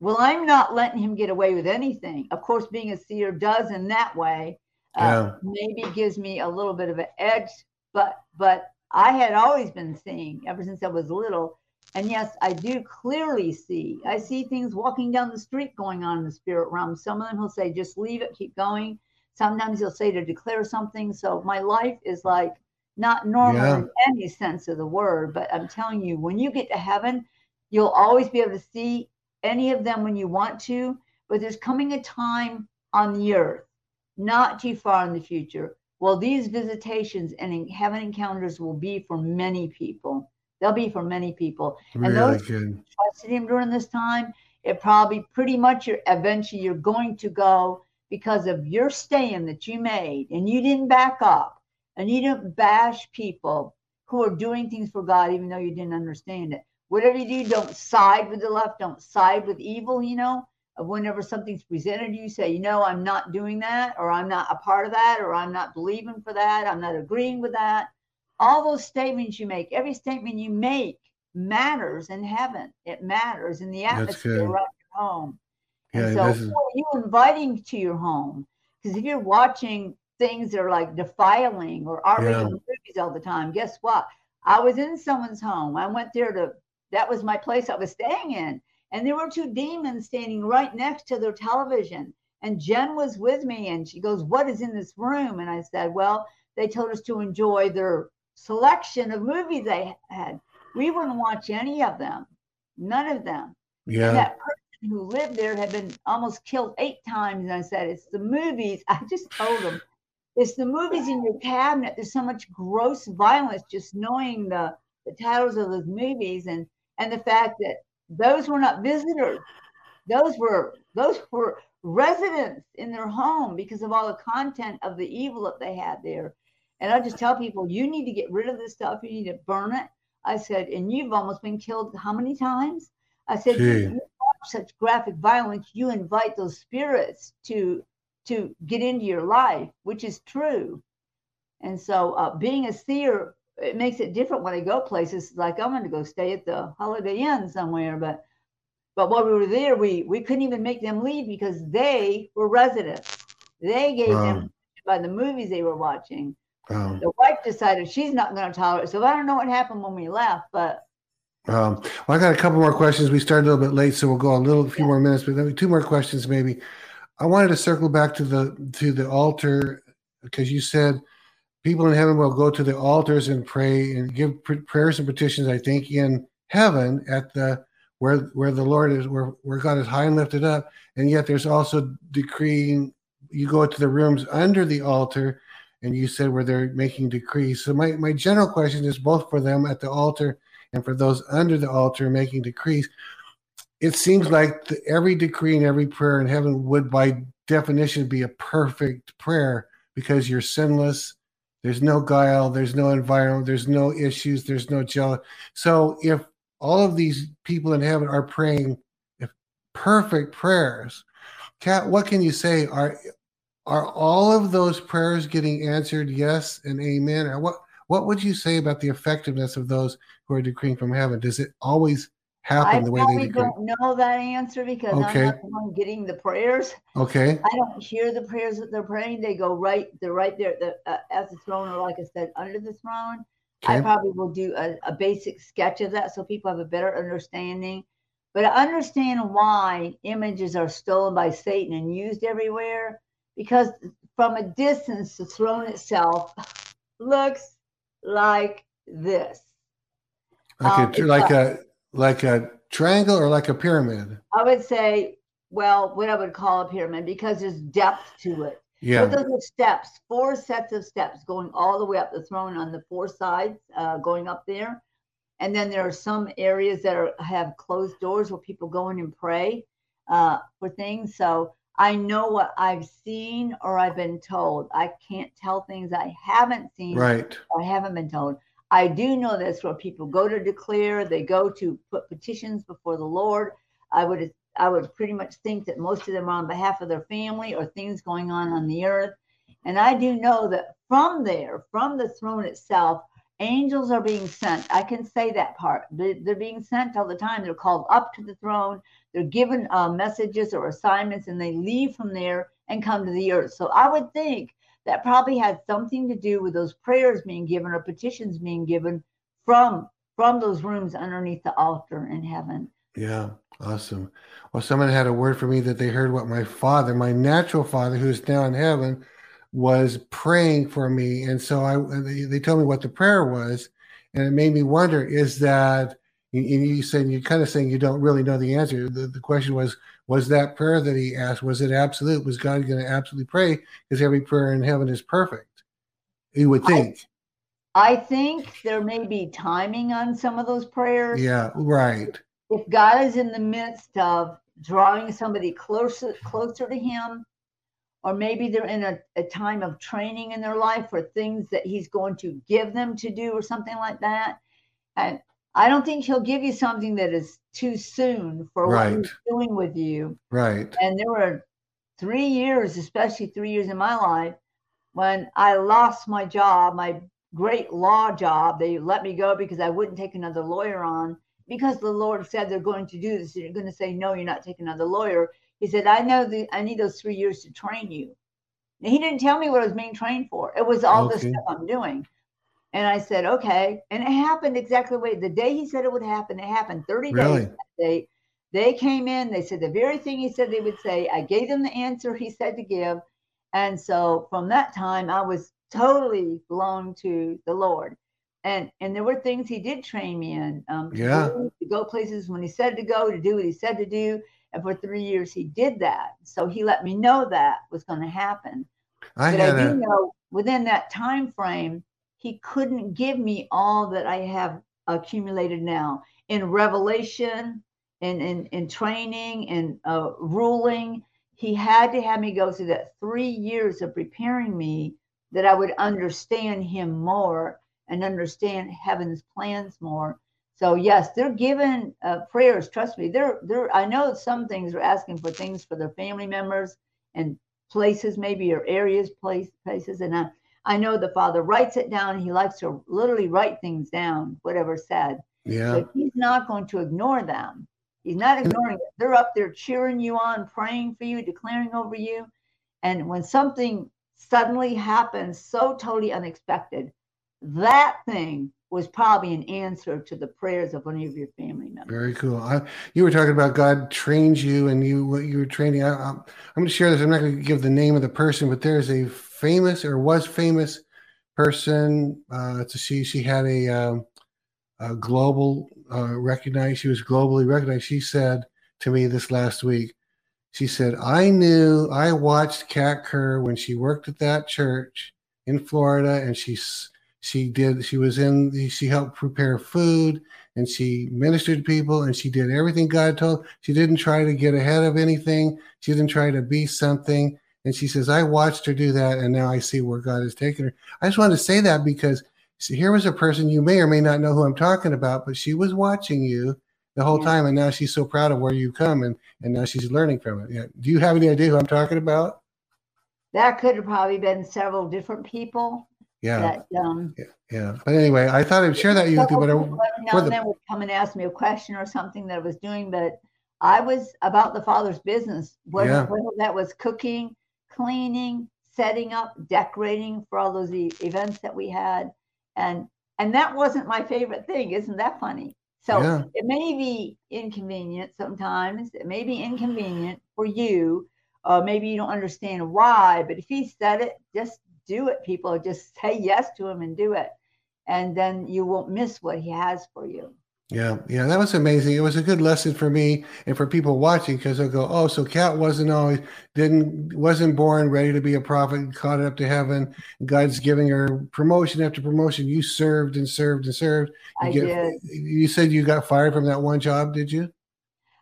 Well, I'm not letting him get away with anything. Of course, being a seer does in that way. Uh, yeah. Uh, maybe gives me a little bit of an edge, but but I had always been seeing ever since I was little. And yes, I do clearly see. I see things walking down the street going on in the spirit realm. Some of them he'll say, just leave it, keep going. Sometimes he'll say to declare something. So my life is like not normal yeah. in any sense of the word. But I'm telling you, when you get to heaven, you'll always be able to see any of them when you want to. But there's coming a time on the earth, not too far in the future, well, these visitations and heaven encounters will be for many people They'll be for many people. Really and those good. trusted him during this time, it probably pretty much you're, eventually you're going to go because of your stand that you made and you didn't back up and you didn't bash people who are doing things for God even though you didn't understand it. Whatever you do, don't side with the left, don't side with evil, you know. Whenever something's presented, you say, you know, I'm not doing that, or I'm not a part of that, or I'm not believing for that, I'm not agreeing with that. All those statements you make, every statement you make matters in heaven. It matters in the atmosphere around your home. Yeah, and so who are you inviting to your home? Because if you're watching things that are like defiling or R-rated Yeah. movies all the time, guess what? I was in someone's home. I went there to that was my place I was staying in. And there were two demons standing right next to their television. And Jen was with me and she goes, What is in this room? And I said, Well, they told us to enjoy their selection of movies they had. We wouldn't watch any of them, none of them. And Yeah. that person who lived there had been almost killed eight times. And I said, It's the movies. I just told them, It's the movies in your cabinet. There's so much gross violence just knowing the, the titles of those movies and, and the fact that those were not visitors. Those were those were residents in their home because of all the content of the evil that they had there. And I just tell people, you need to get rid of this stuff. You need to burn it. I said, and you've almost been killed how many times? I said, you, watch such graphic violence, you invite those spirits to to get into your life, which is true. And so, uh, being a seer, it makes it different when I go places. Like I'm going to go stay at the Holiday Inn somewhere, but but while we were there, we we couldn't even make them leave because they were residents. They gave Wow. them by the movies they were watching. Um, The wife decided she's not going to tolerate. it. So I don't know what happened when we left, but um, well, I got a couple more questions. We started a little bit late, so we'll go a little, few more minutes, but then two more questions maybe. I wanted to circle back to the to the altar because you said people in heaven will go to the altars and pray and give pr- prayers and petitions. I think in heaven at the where where the Lord is, where where God is high and lifted up, and yet there's also decreeing. You go to the rooms under the altar, and you said where they're making decrees. So my my general question is both for them at the altar and for those under the altar making decrees. It seems like the, every decree and every prayer in heaven would, by definition, be a perfect prayer because you're sinless. There's no guile. There's no environment. There's no issues. There's no jealous. So if all of these people in heaven are praying if perfect prayers, Kat, what can you say? Are are all of those prayers getting answered yes and amen? Or what what would you say about the effectiveness of those who are decreeing from heaven? Does it always happen I the way they probably decree? don't know that answer because Okay. I'm not the one getting the prayers. Okay. I don't hear the prayers that they're praying. They go right, they're right there at the, uh, at the throne, or like I said, under the throne. Okay. I probably will do a, a basic sketch of that so people have a better understanding. But I understand why images are stolen by Satan and used everywhere because from a distance, the throne itself looks like this. Like Um, a like a like a triangle or like a pyramid. I would say, well, what I would call a pyramid because there's depth to it. Yeah. But those are steps, four sets of steps going all the way up the throne on the four sides, uh, going up there. And then there are some areas that are, have closed doors where people go in and pray uh, for things. So I know what I've seen or I've been told. I can't tell things I haven't seen Right. or haven't been told. I do know that's where people go to declare, they go to put petitions before the Lord. I would I would pretty much think that most of them are on behalf of their family or things going on on the earth. And I do know that from there, from the throne itself, angels are being sent. I can say that part. They- They're being sent all the time. They're called up to the throne. They're given uh, messages or assignments, and they leave from there and come to the earth. So I would think that probably had something to do with those prayers being given or petitions being given from from those rooms underneath the altar in heaven. Yeah. Awesome. Well, someone had a word for me that they heard what my father, my natural father, who is now in heaven, was praying for me, and so I they, they told me what the prayer was, and it made me wonder: is that and you said you're kind of saying you don't really know the answer. The, the question was, was that prayer that he asked, was it absolute? Was God going to absolutely pray? Because every prayer in heaven is perfect. You would I- think. I think there may be timing on some of those prayers. Yeah, right. If God is in the midst of drawing somebody closer closer to him, or maybe they're in a, a time of training in their life for things that he's going to give them to do or something like that. And I don't think he'll give you something that is too soon for Right. what he's doing with you. Right. And there were three years, especially three years in my life, when I lost my job, my great law job. They let me go because I wouldn't take another lawyer on because the Lord said they're going to do this. You're going to say, no, you're not taking another lawyer. He said, I know the, I need those three years to train you. And he didn't tell me what I was being trained for. It was all this stuff I'm doing. And I said, okay. And it happened exactly the way the day he said it would happen, it happened 30 Really? days. that day. They came in, they said the very thing he said they would say. I gave them the answer he said to give. And so from that time, I was totally blown to the Lord. And and there were things he did train me in. Um, to Yeah. do- to go places when he said to go, to do what he said to do. And for three years, he did that. So he let me know that was going to happen I but I do a know within that time frame, he couldn't give me all that I have accumulated now in revelation, in in, in training, and uh, ruling. He had to have me go through that three years of preparing me that I would understand him more and understand heaven's plans more. So yes, they're given uh, prayers. Trust me, they're they're. I know some things are asking for things for their family members and places maybe or areas place places and I, I know the father writes it down he likes to literally write things down whatever said yeah. but he's not going to ignore them he's not ignoring it they're up there cheering you on praying for you declaring over you and when something suddenly happens so totally unexpected that thing was probably an answer to the prayers of one of your family members Very cool. I, you were talking about God trains you and you what you were training. I, I'm, I'm going to share this. I'm not going to give the name of the person, but there is a famous or was famous person. Uh, it's a she. Had a, um, a global uh, recognized. She was globally recognized. She said to me this last week. She said, "I knew. I watched Kat Kerr when she worked at that church in Florida, and she she did. She was in. She helped prepare food." and she ministered to people and she did everything God told. She didn't try to get ahead of anything. She didn't try to be something. And she says, I watched her do that and now I see where God has taken her. I just wanted to say that because see, here was a person you may or may not know who I'm talking about, but she was watching you the whole Yeah. time and now she's so proud of where you come and, and now she's learning from it. Yeah. Do you have any idea who I'm talking about? that could have probably been several different people Yeah. that um Yeah. But anyway, I thought I'd share that with you, but I, now and the- then would come and ask me a question or something that I was doing, but I was about the father's business. Whether, Yeah. whether that was cooking, cleaning, setting up, decorating for all those e- events that we had, and and that wasn't my favorite thing. Isn't that funny? So Yeah. it may be inconvenient sometimes. It may be inconvenient for you, or maybe you don't understand why. But if he said it, just do it. People just say yes to him and do it and then you won't miss what he has for you. Yeah, yeah, that was amazing. It was a good lesson for me and for people watching because they'll go, "Oh, so Kat wasn't always didn't wasn't born ready to be a prophet, and caught up to heaven. God's giving her promotion after promotion. You served and served and served. You I get- did. You said you got fired from that one job, did you?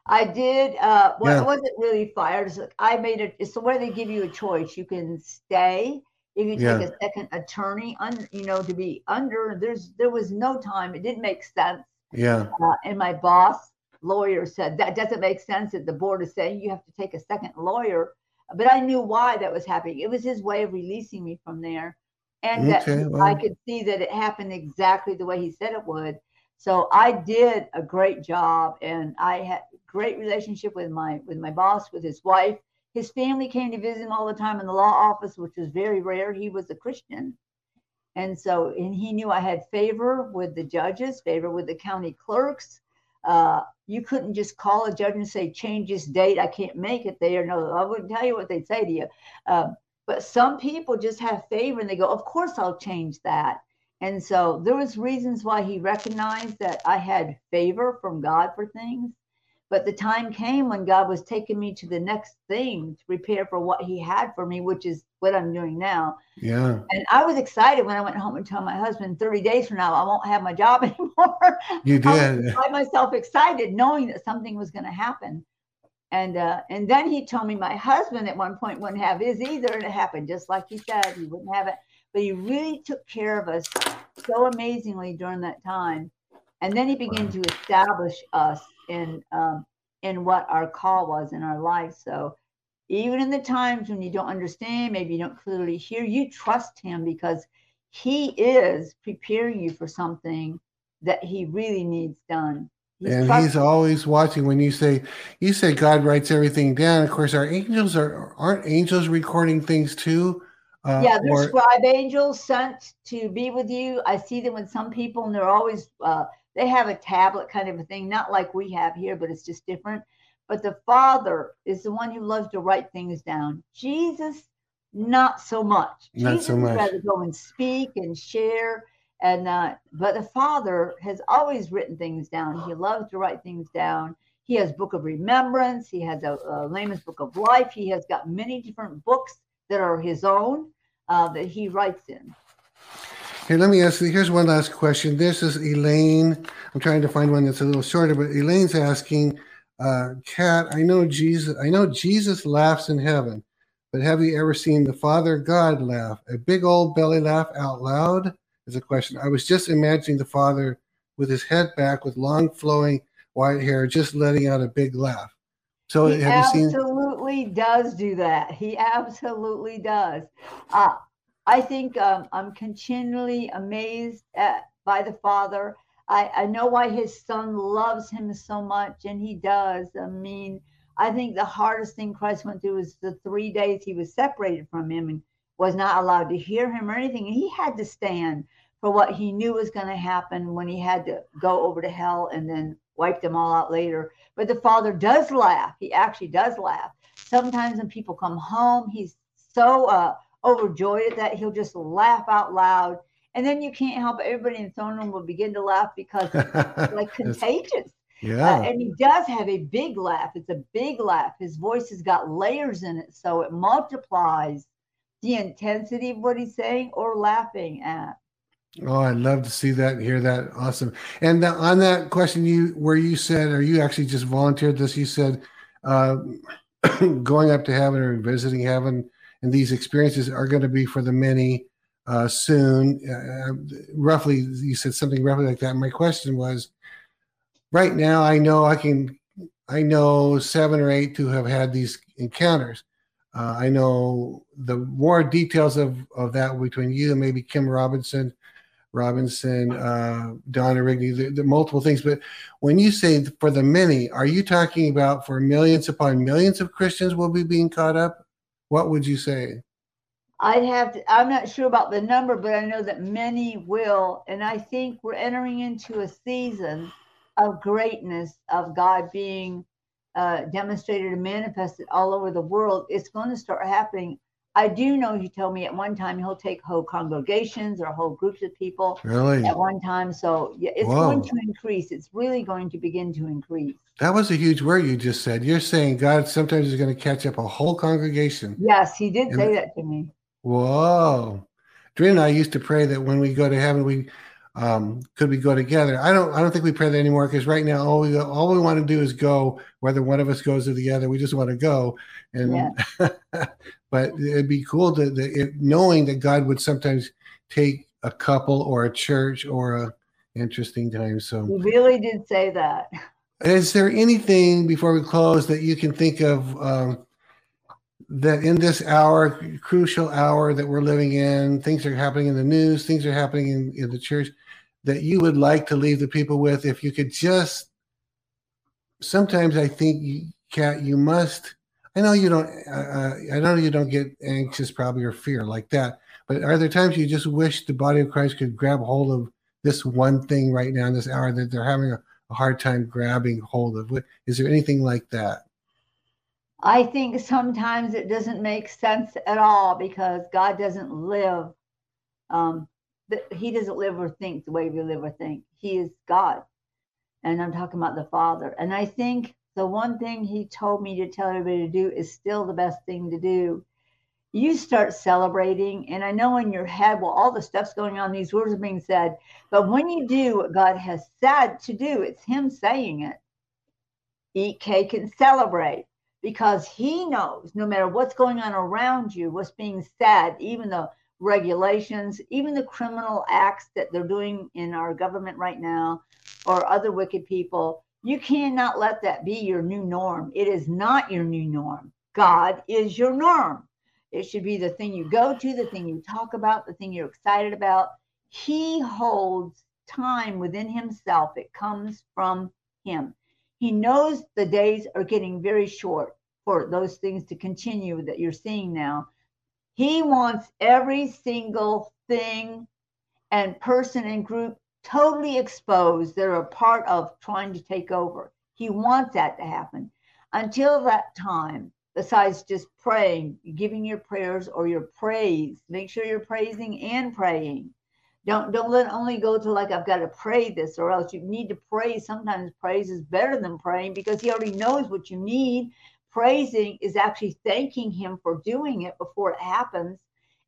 I did. Uh, well, Yeah. it wasn't really fired. I made it. It's where they give you a choice. You can stay. If you take Yeah. a second attorney, un, you know, to be under. There's there was no time. It didn't make sense. Yeah, Uh, and my boss lawyer said that doesn't make sense that the board is saying you have to take a second lawyer. But I knew why that was happening. It was his way of releasing me from there, and that Okay, I could see that it happened exactly the way he said it would. So I did a great job, and I had great relationship with my with my boss, with his wife. His family came to visit him all the time in the law office, which was very rare. He was a Christian, and so and he knew I had favor with the judges, favor with the county clerks. Uh, you couldn't just call a judge and say, change this date. I can't make it there. No, I wouldn't tell you what they'd say to you. Um, but some people just have favor and they go, of course I'll change that. And so there was reasons why he recognized that I had favor from God for things. But the time came when God was taking me to the next thing to prepare for what He had for me, which is what I'm doing now. Yeah. And I was excited when I went home and told my husband 30 days from now I won't have my job anymore. You I was did. by myself excited, knowing that something was going to happen. And uh, and then he told me my husband at one point wouldn't have his either, and it happened just like he said he wouldn't have it. But he really took care of us so amazingly during that time. And then he began Wow. to establish us in um, in what our call was in our life. So even in the times when you don't understand, maybe you don't clearly hear, you trust him because he is preparing you for something that he really needs done. He's and trust- he's always watching when you say you say god writes everything down of course our angels are aren't angels recording things too uh, yeah, they're or- scribe angels sent to be with you. I see them with some people, and they're always uh, they have a tablet kind of a thing, not like we have here, but it's just different. But the Father is the one who loves to write things down. Jesus, not so much. Not Jesus so would much. rather go and speak and share, and uh, but the Father has always written things down. He loves to write things down. He has Book of Remembrance. He has a, a Lamb's Book of Life. He has got many different books that are his own uh, that he writes in. Here, let me ask you. Here's one last question. This is Elaine. I'm trying to find one that's a little shorter, but Elaine's asking, uh, Kat, I know Jesus. I know Jesus laughs in heaven, but have you ever seen the Father God laugh? A big old belly laugh out loud is a question. I was just imagining the Father with his head back, with long flowing white hair, just letting out a big laugh. So, he have you seen? absolutely does do that. He absolutely does. Uh, I think um, I'm continually amazed at, by the Father. I, I know why his son loves him so much, and he does. I mean, I think the hardest thing Christ went through was the three days he was separated from him and was not allowed to hear him or anything. And he had to stand for what he knew was going to happen when he had to go over to hell and then wipe them all out later. But the Father does laugh. He actually does laugh. Sometimes when people come home, he's so uh, overjoyed that he'll just laugh out loud. And then you can't help. Everybody in the throne room will begin to laugh because it's like contagious. Uh, yeah. and he does have a big laugh. It's a big laugh. His voice has got layers in it, so it multiplies the intensity of what he's saying or laughing at. Oh, I'd love to see that, hear that. Awesome. And uh, on that question, you where you said, or you actually just volunteered this, you said, uh, going up to heaven or visiting heaven, and these experiences are going to be for the many uh, soon. Uh, roughly, you said something roughly like that. My question was, right now, I know I can, I know seven or eight to have had these encounters. Uh, I know the more details of, of that between you and maybe Kim Robinson, Robinson, uh, Donna Rigney, the, the multiple things. But when you say for the many, are you talking about for millions upon millions of Christians will be being caught up? What would you say? I'd have to, I'm not sure about the number, but I know that many will. And I think we're entering into a season of greatness, of God being uh, demonstrated and manifested all over the world. It's going to start happening. I do know he told me at one time he'll take whole congregations or whole groups of people Really? at one time. So yeah, it's Whoa. going to increase. It's really going to begin to increase. That was a huge word you just said. You're saying God sometimes is going to catch up a whole congregation. Yes, he did say that to me. Whoa. Dre and I used to pray that when we go to heaven, we um, could we go together. I don't I don't think we pray that anymore because right now all we all we want to do is go, whether one of us goes or the other. We just want to go. And but it'd be cool to, to it, knowing that God would sometimes take a couple or a church or a interesting time. So really did say that. is there anything before we close that you can think of um, that in this hour, crucial hour that we're living in, things are happening in the news, things are happening in, in the church, that you would like to leave the people with? If you could just, sometimes I think, Kat, you must. I know you don't. Uh, I know you don't get anxious, probably, or fear like that. But are there times you just wish the body of Christ could grab hold of this one thing right now in this hour that they're having a a hard time grabbing hold of. Is there anything like that? I think sometimes it doesn't make sense at all because God doesn't live. Um, he doesn't live or think the way we live or think. He is God, and I'm talking about the Father. And I think the one thing he told me to tell everybody to do is still the best thing to do. You start celebrating, and I know in your head, well, all the stuff's going on, these words are being said. But when you do what God has said to do, it's Him saying it. Eat cake and celebrate because He knows no matter what's going on around you, what's being said, even the regulations, even the criminal acts that they're doing in our government right now, or other wicked people, you cannot let that be your new norm. It is not your new norm. God is your norm. It should be the thing you go to, the thing you talk about, the thing you're excited about. He holds time within himself, it comes from him. He knows the days are getting very short for those things to continue that you're seeing now. He wants every single thing and person and group totally exposed that are a part of trying to take over. He wants that to happen. Until that time, besides just praying, giving your prayers or your praise, make sure you're praising and praying. Don't don't let only go to like I've got to pray this or else you need to pray. Sometimes praise is better than praying because he already knows what you need. Praising is actually thanking him for doing it before it happens.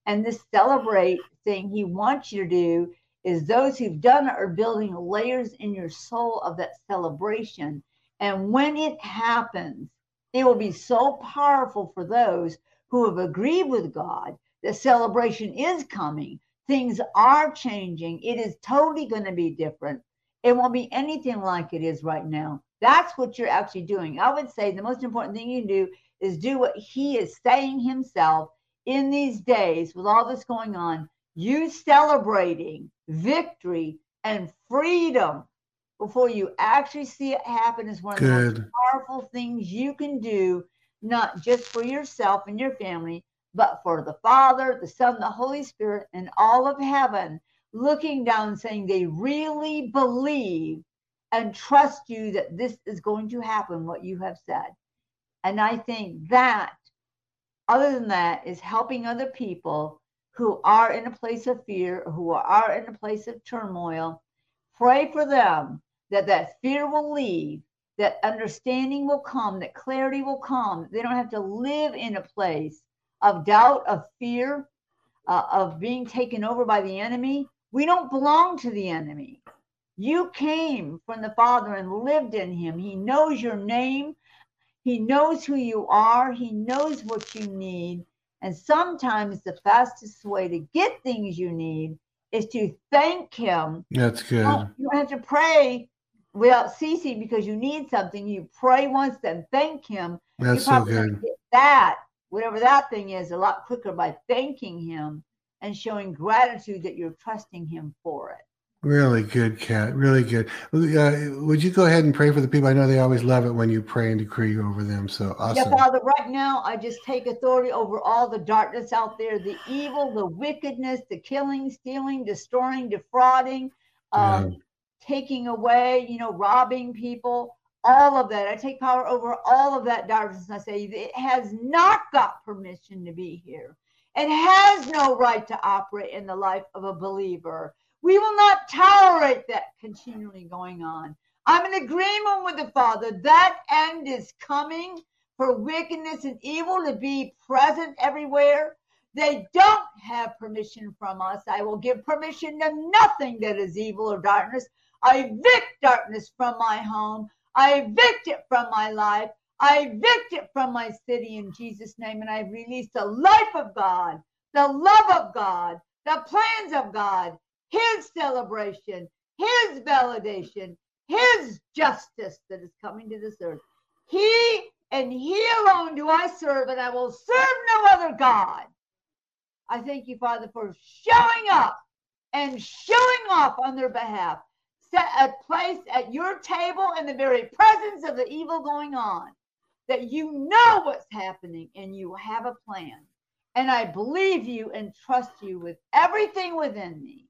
And this celebrate thing he wants you to do is those who've done it are building layers in your soul of that celebration. And when it happens, it will be so powerful for those who have agreed with God that celebration is coming. Things are changing. It is totally going to be different. It won't be anything like it is right now. That's what you're actually doing. I would say the most important thing you can do is do what He is saying Himself in these days with all this going on you celebrating victory and freedom before you actually see it happen is one of Good. the most powerful things you can do, not just for yourself and your family, but for the Father, the Son, the Holy Spirit, and all of heaven looking down saying they really believe and trust you that this is going to happen, what you have said. And I think that, other than that, is helping other people who are in a place of fear, who are in a place of turmoil. Pray for them that that fear will leave, that understanding will come, that clarity will come. They don't have to live in a place of doubt, of fear, uh, of being taken over by the enemy. We don't belong to the enemy. You came from the Father and lived in Him. He knows your name. He knows who you are. He knows what you need. And sometimes the fastest way to get things you need is to thank Him. That's good. You don't have to pray without ceasing because you need something. You pray once, then thank Him. That's so good. that, whatever that thing is, a lot quicker by thanking Him and showing gratitude that you're trusting Him for it. Really good, Kat. Really good. Uh, would you go ahead and pray for the people? I know they always love it when you pray and decree over them. So awesome. Yeah, Father, right now I just take authority over all the darkness out there, the evil, the wickedness, the killing, stealing, destroying, defrauding, um, yeah. taking away, you know, robbing people, all of that. I take power over all of that darkness. I say it has not got permission to be here. It has no right to operate in the life of a believer. We will not tolerate that continually going on. I'm in agreement with the Father. That end is coming for wickedness and evil to be present everywhere. They don't have permission from us. I will give permission to nothing that is evil or darkness. I evict darkness from my home. I evict it from my life. I evict it from my city in Jesus' name. And I release the life of God, the love of God, the plans of God, his celebration, his validation, his justice that is coming to this earth. He and he alone do I serve, and I will serve no other God. I thank you, Father, for showing up and showing off on their behalf. Set a place at your table in the very presence of the evil going on, that you know what's happening and you have a plan. And I believe you and trust you with everything within me.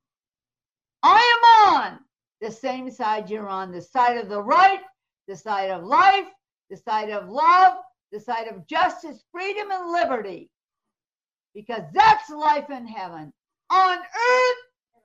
I am on the same side you're on, the side of the right, the side of life, the side of love, the side of justice, freedom, and liberty. Because that's life in heaven, on earth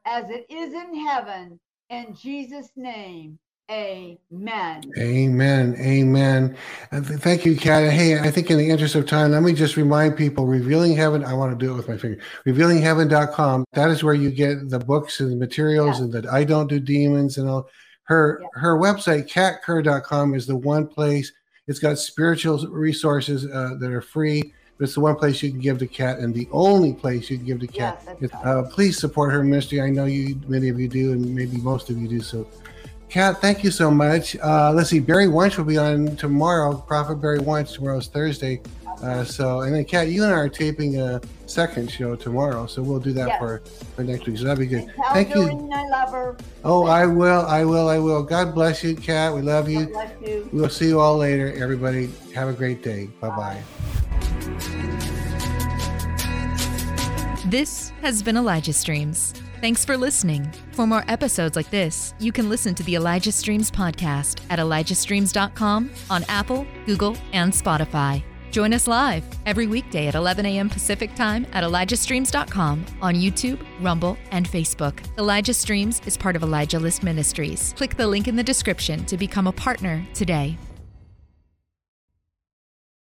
as it is in heaven. In Jesus' name, Amen. Amen. Amen. Thank you, Kat. Hey, I think in the interest of time, let me just remind people Revealing Heaven. I want to do it with my finger. RevealingHeaven.com. That is where you get the books and the materials Yeah. and that I don't do demons and all. Her Yeah. her website, katkerr.com, is the one place. It's got spiritual resources uh, that are free. But it's the one place you can give to Kat and the only place you can give to Kat. Yes, that's It's- right. uh, please support her ministry. I know you, many of you do, and maybe most of you do. So Kat, thank you so much. Uh, let's see, Barry Wunsch will be on tomorrow. Prophet Barry Wunsch tomorrow's Thursday. Uh, so, and then Kat, you and I are taping a second show tomorrow, so we'll do that Yes. for, for next week. So that'd be good. And tell Thank you. I love her. Oh, I will, I will, I will. God bless you, Kat. We love God you. bless you. We'll see you all later, everybody. Have a great day. Bye bye. This has been Elijah Streams. Thanks for listening. For more episodes like this, you can listen to the Elijah Streams podcast at ElijahStreams.com on Apple, Google, and Spotify. Join us live every weekday at 11 a.m. Pacific Time at ElijahStreams.com on YouTube, Rumble, and Facebook. Elijah Streams is part of Elijah List Ministries. Click the link in the description to become a partner today.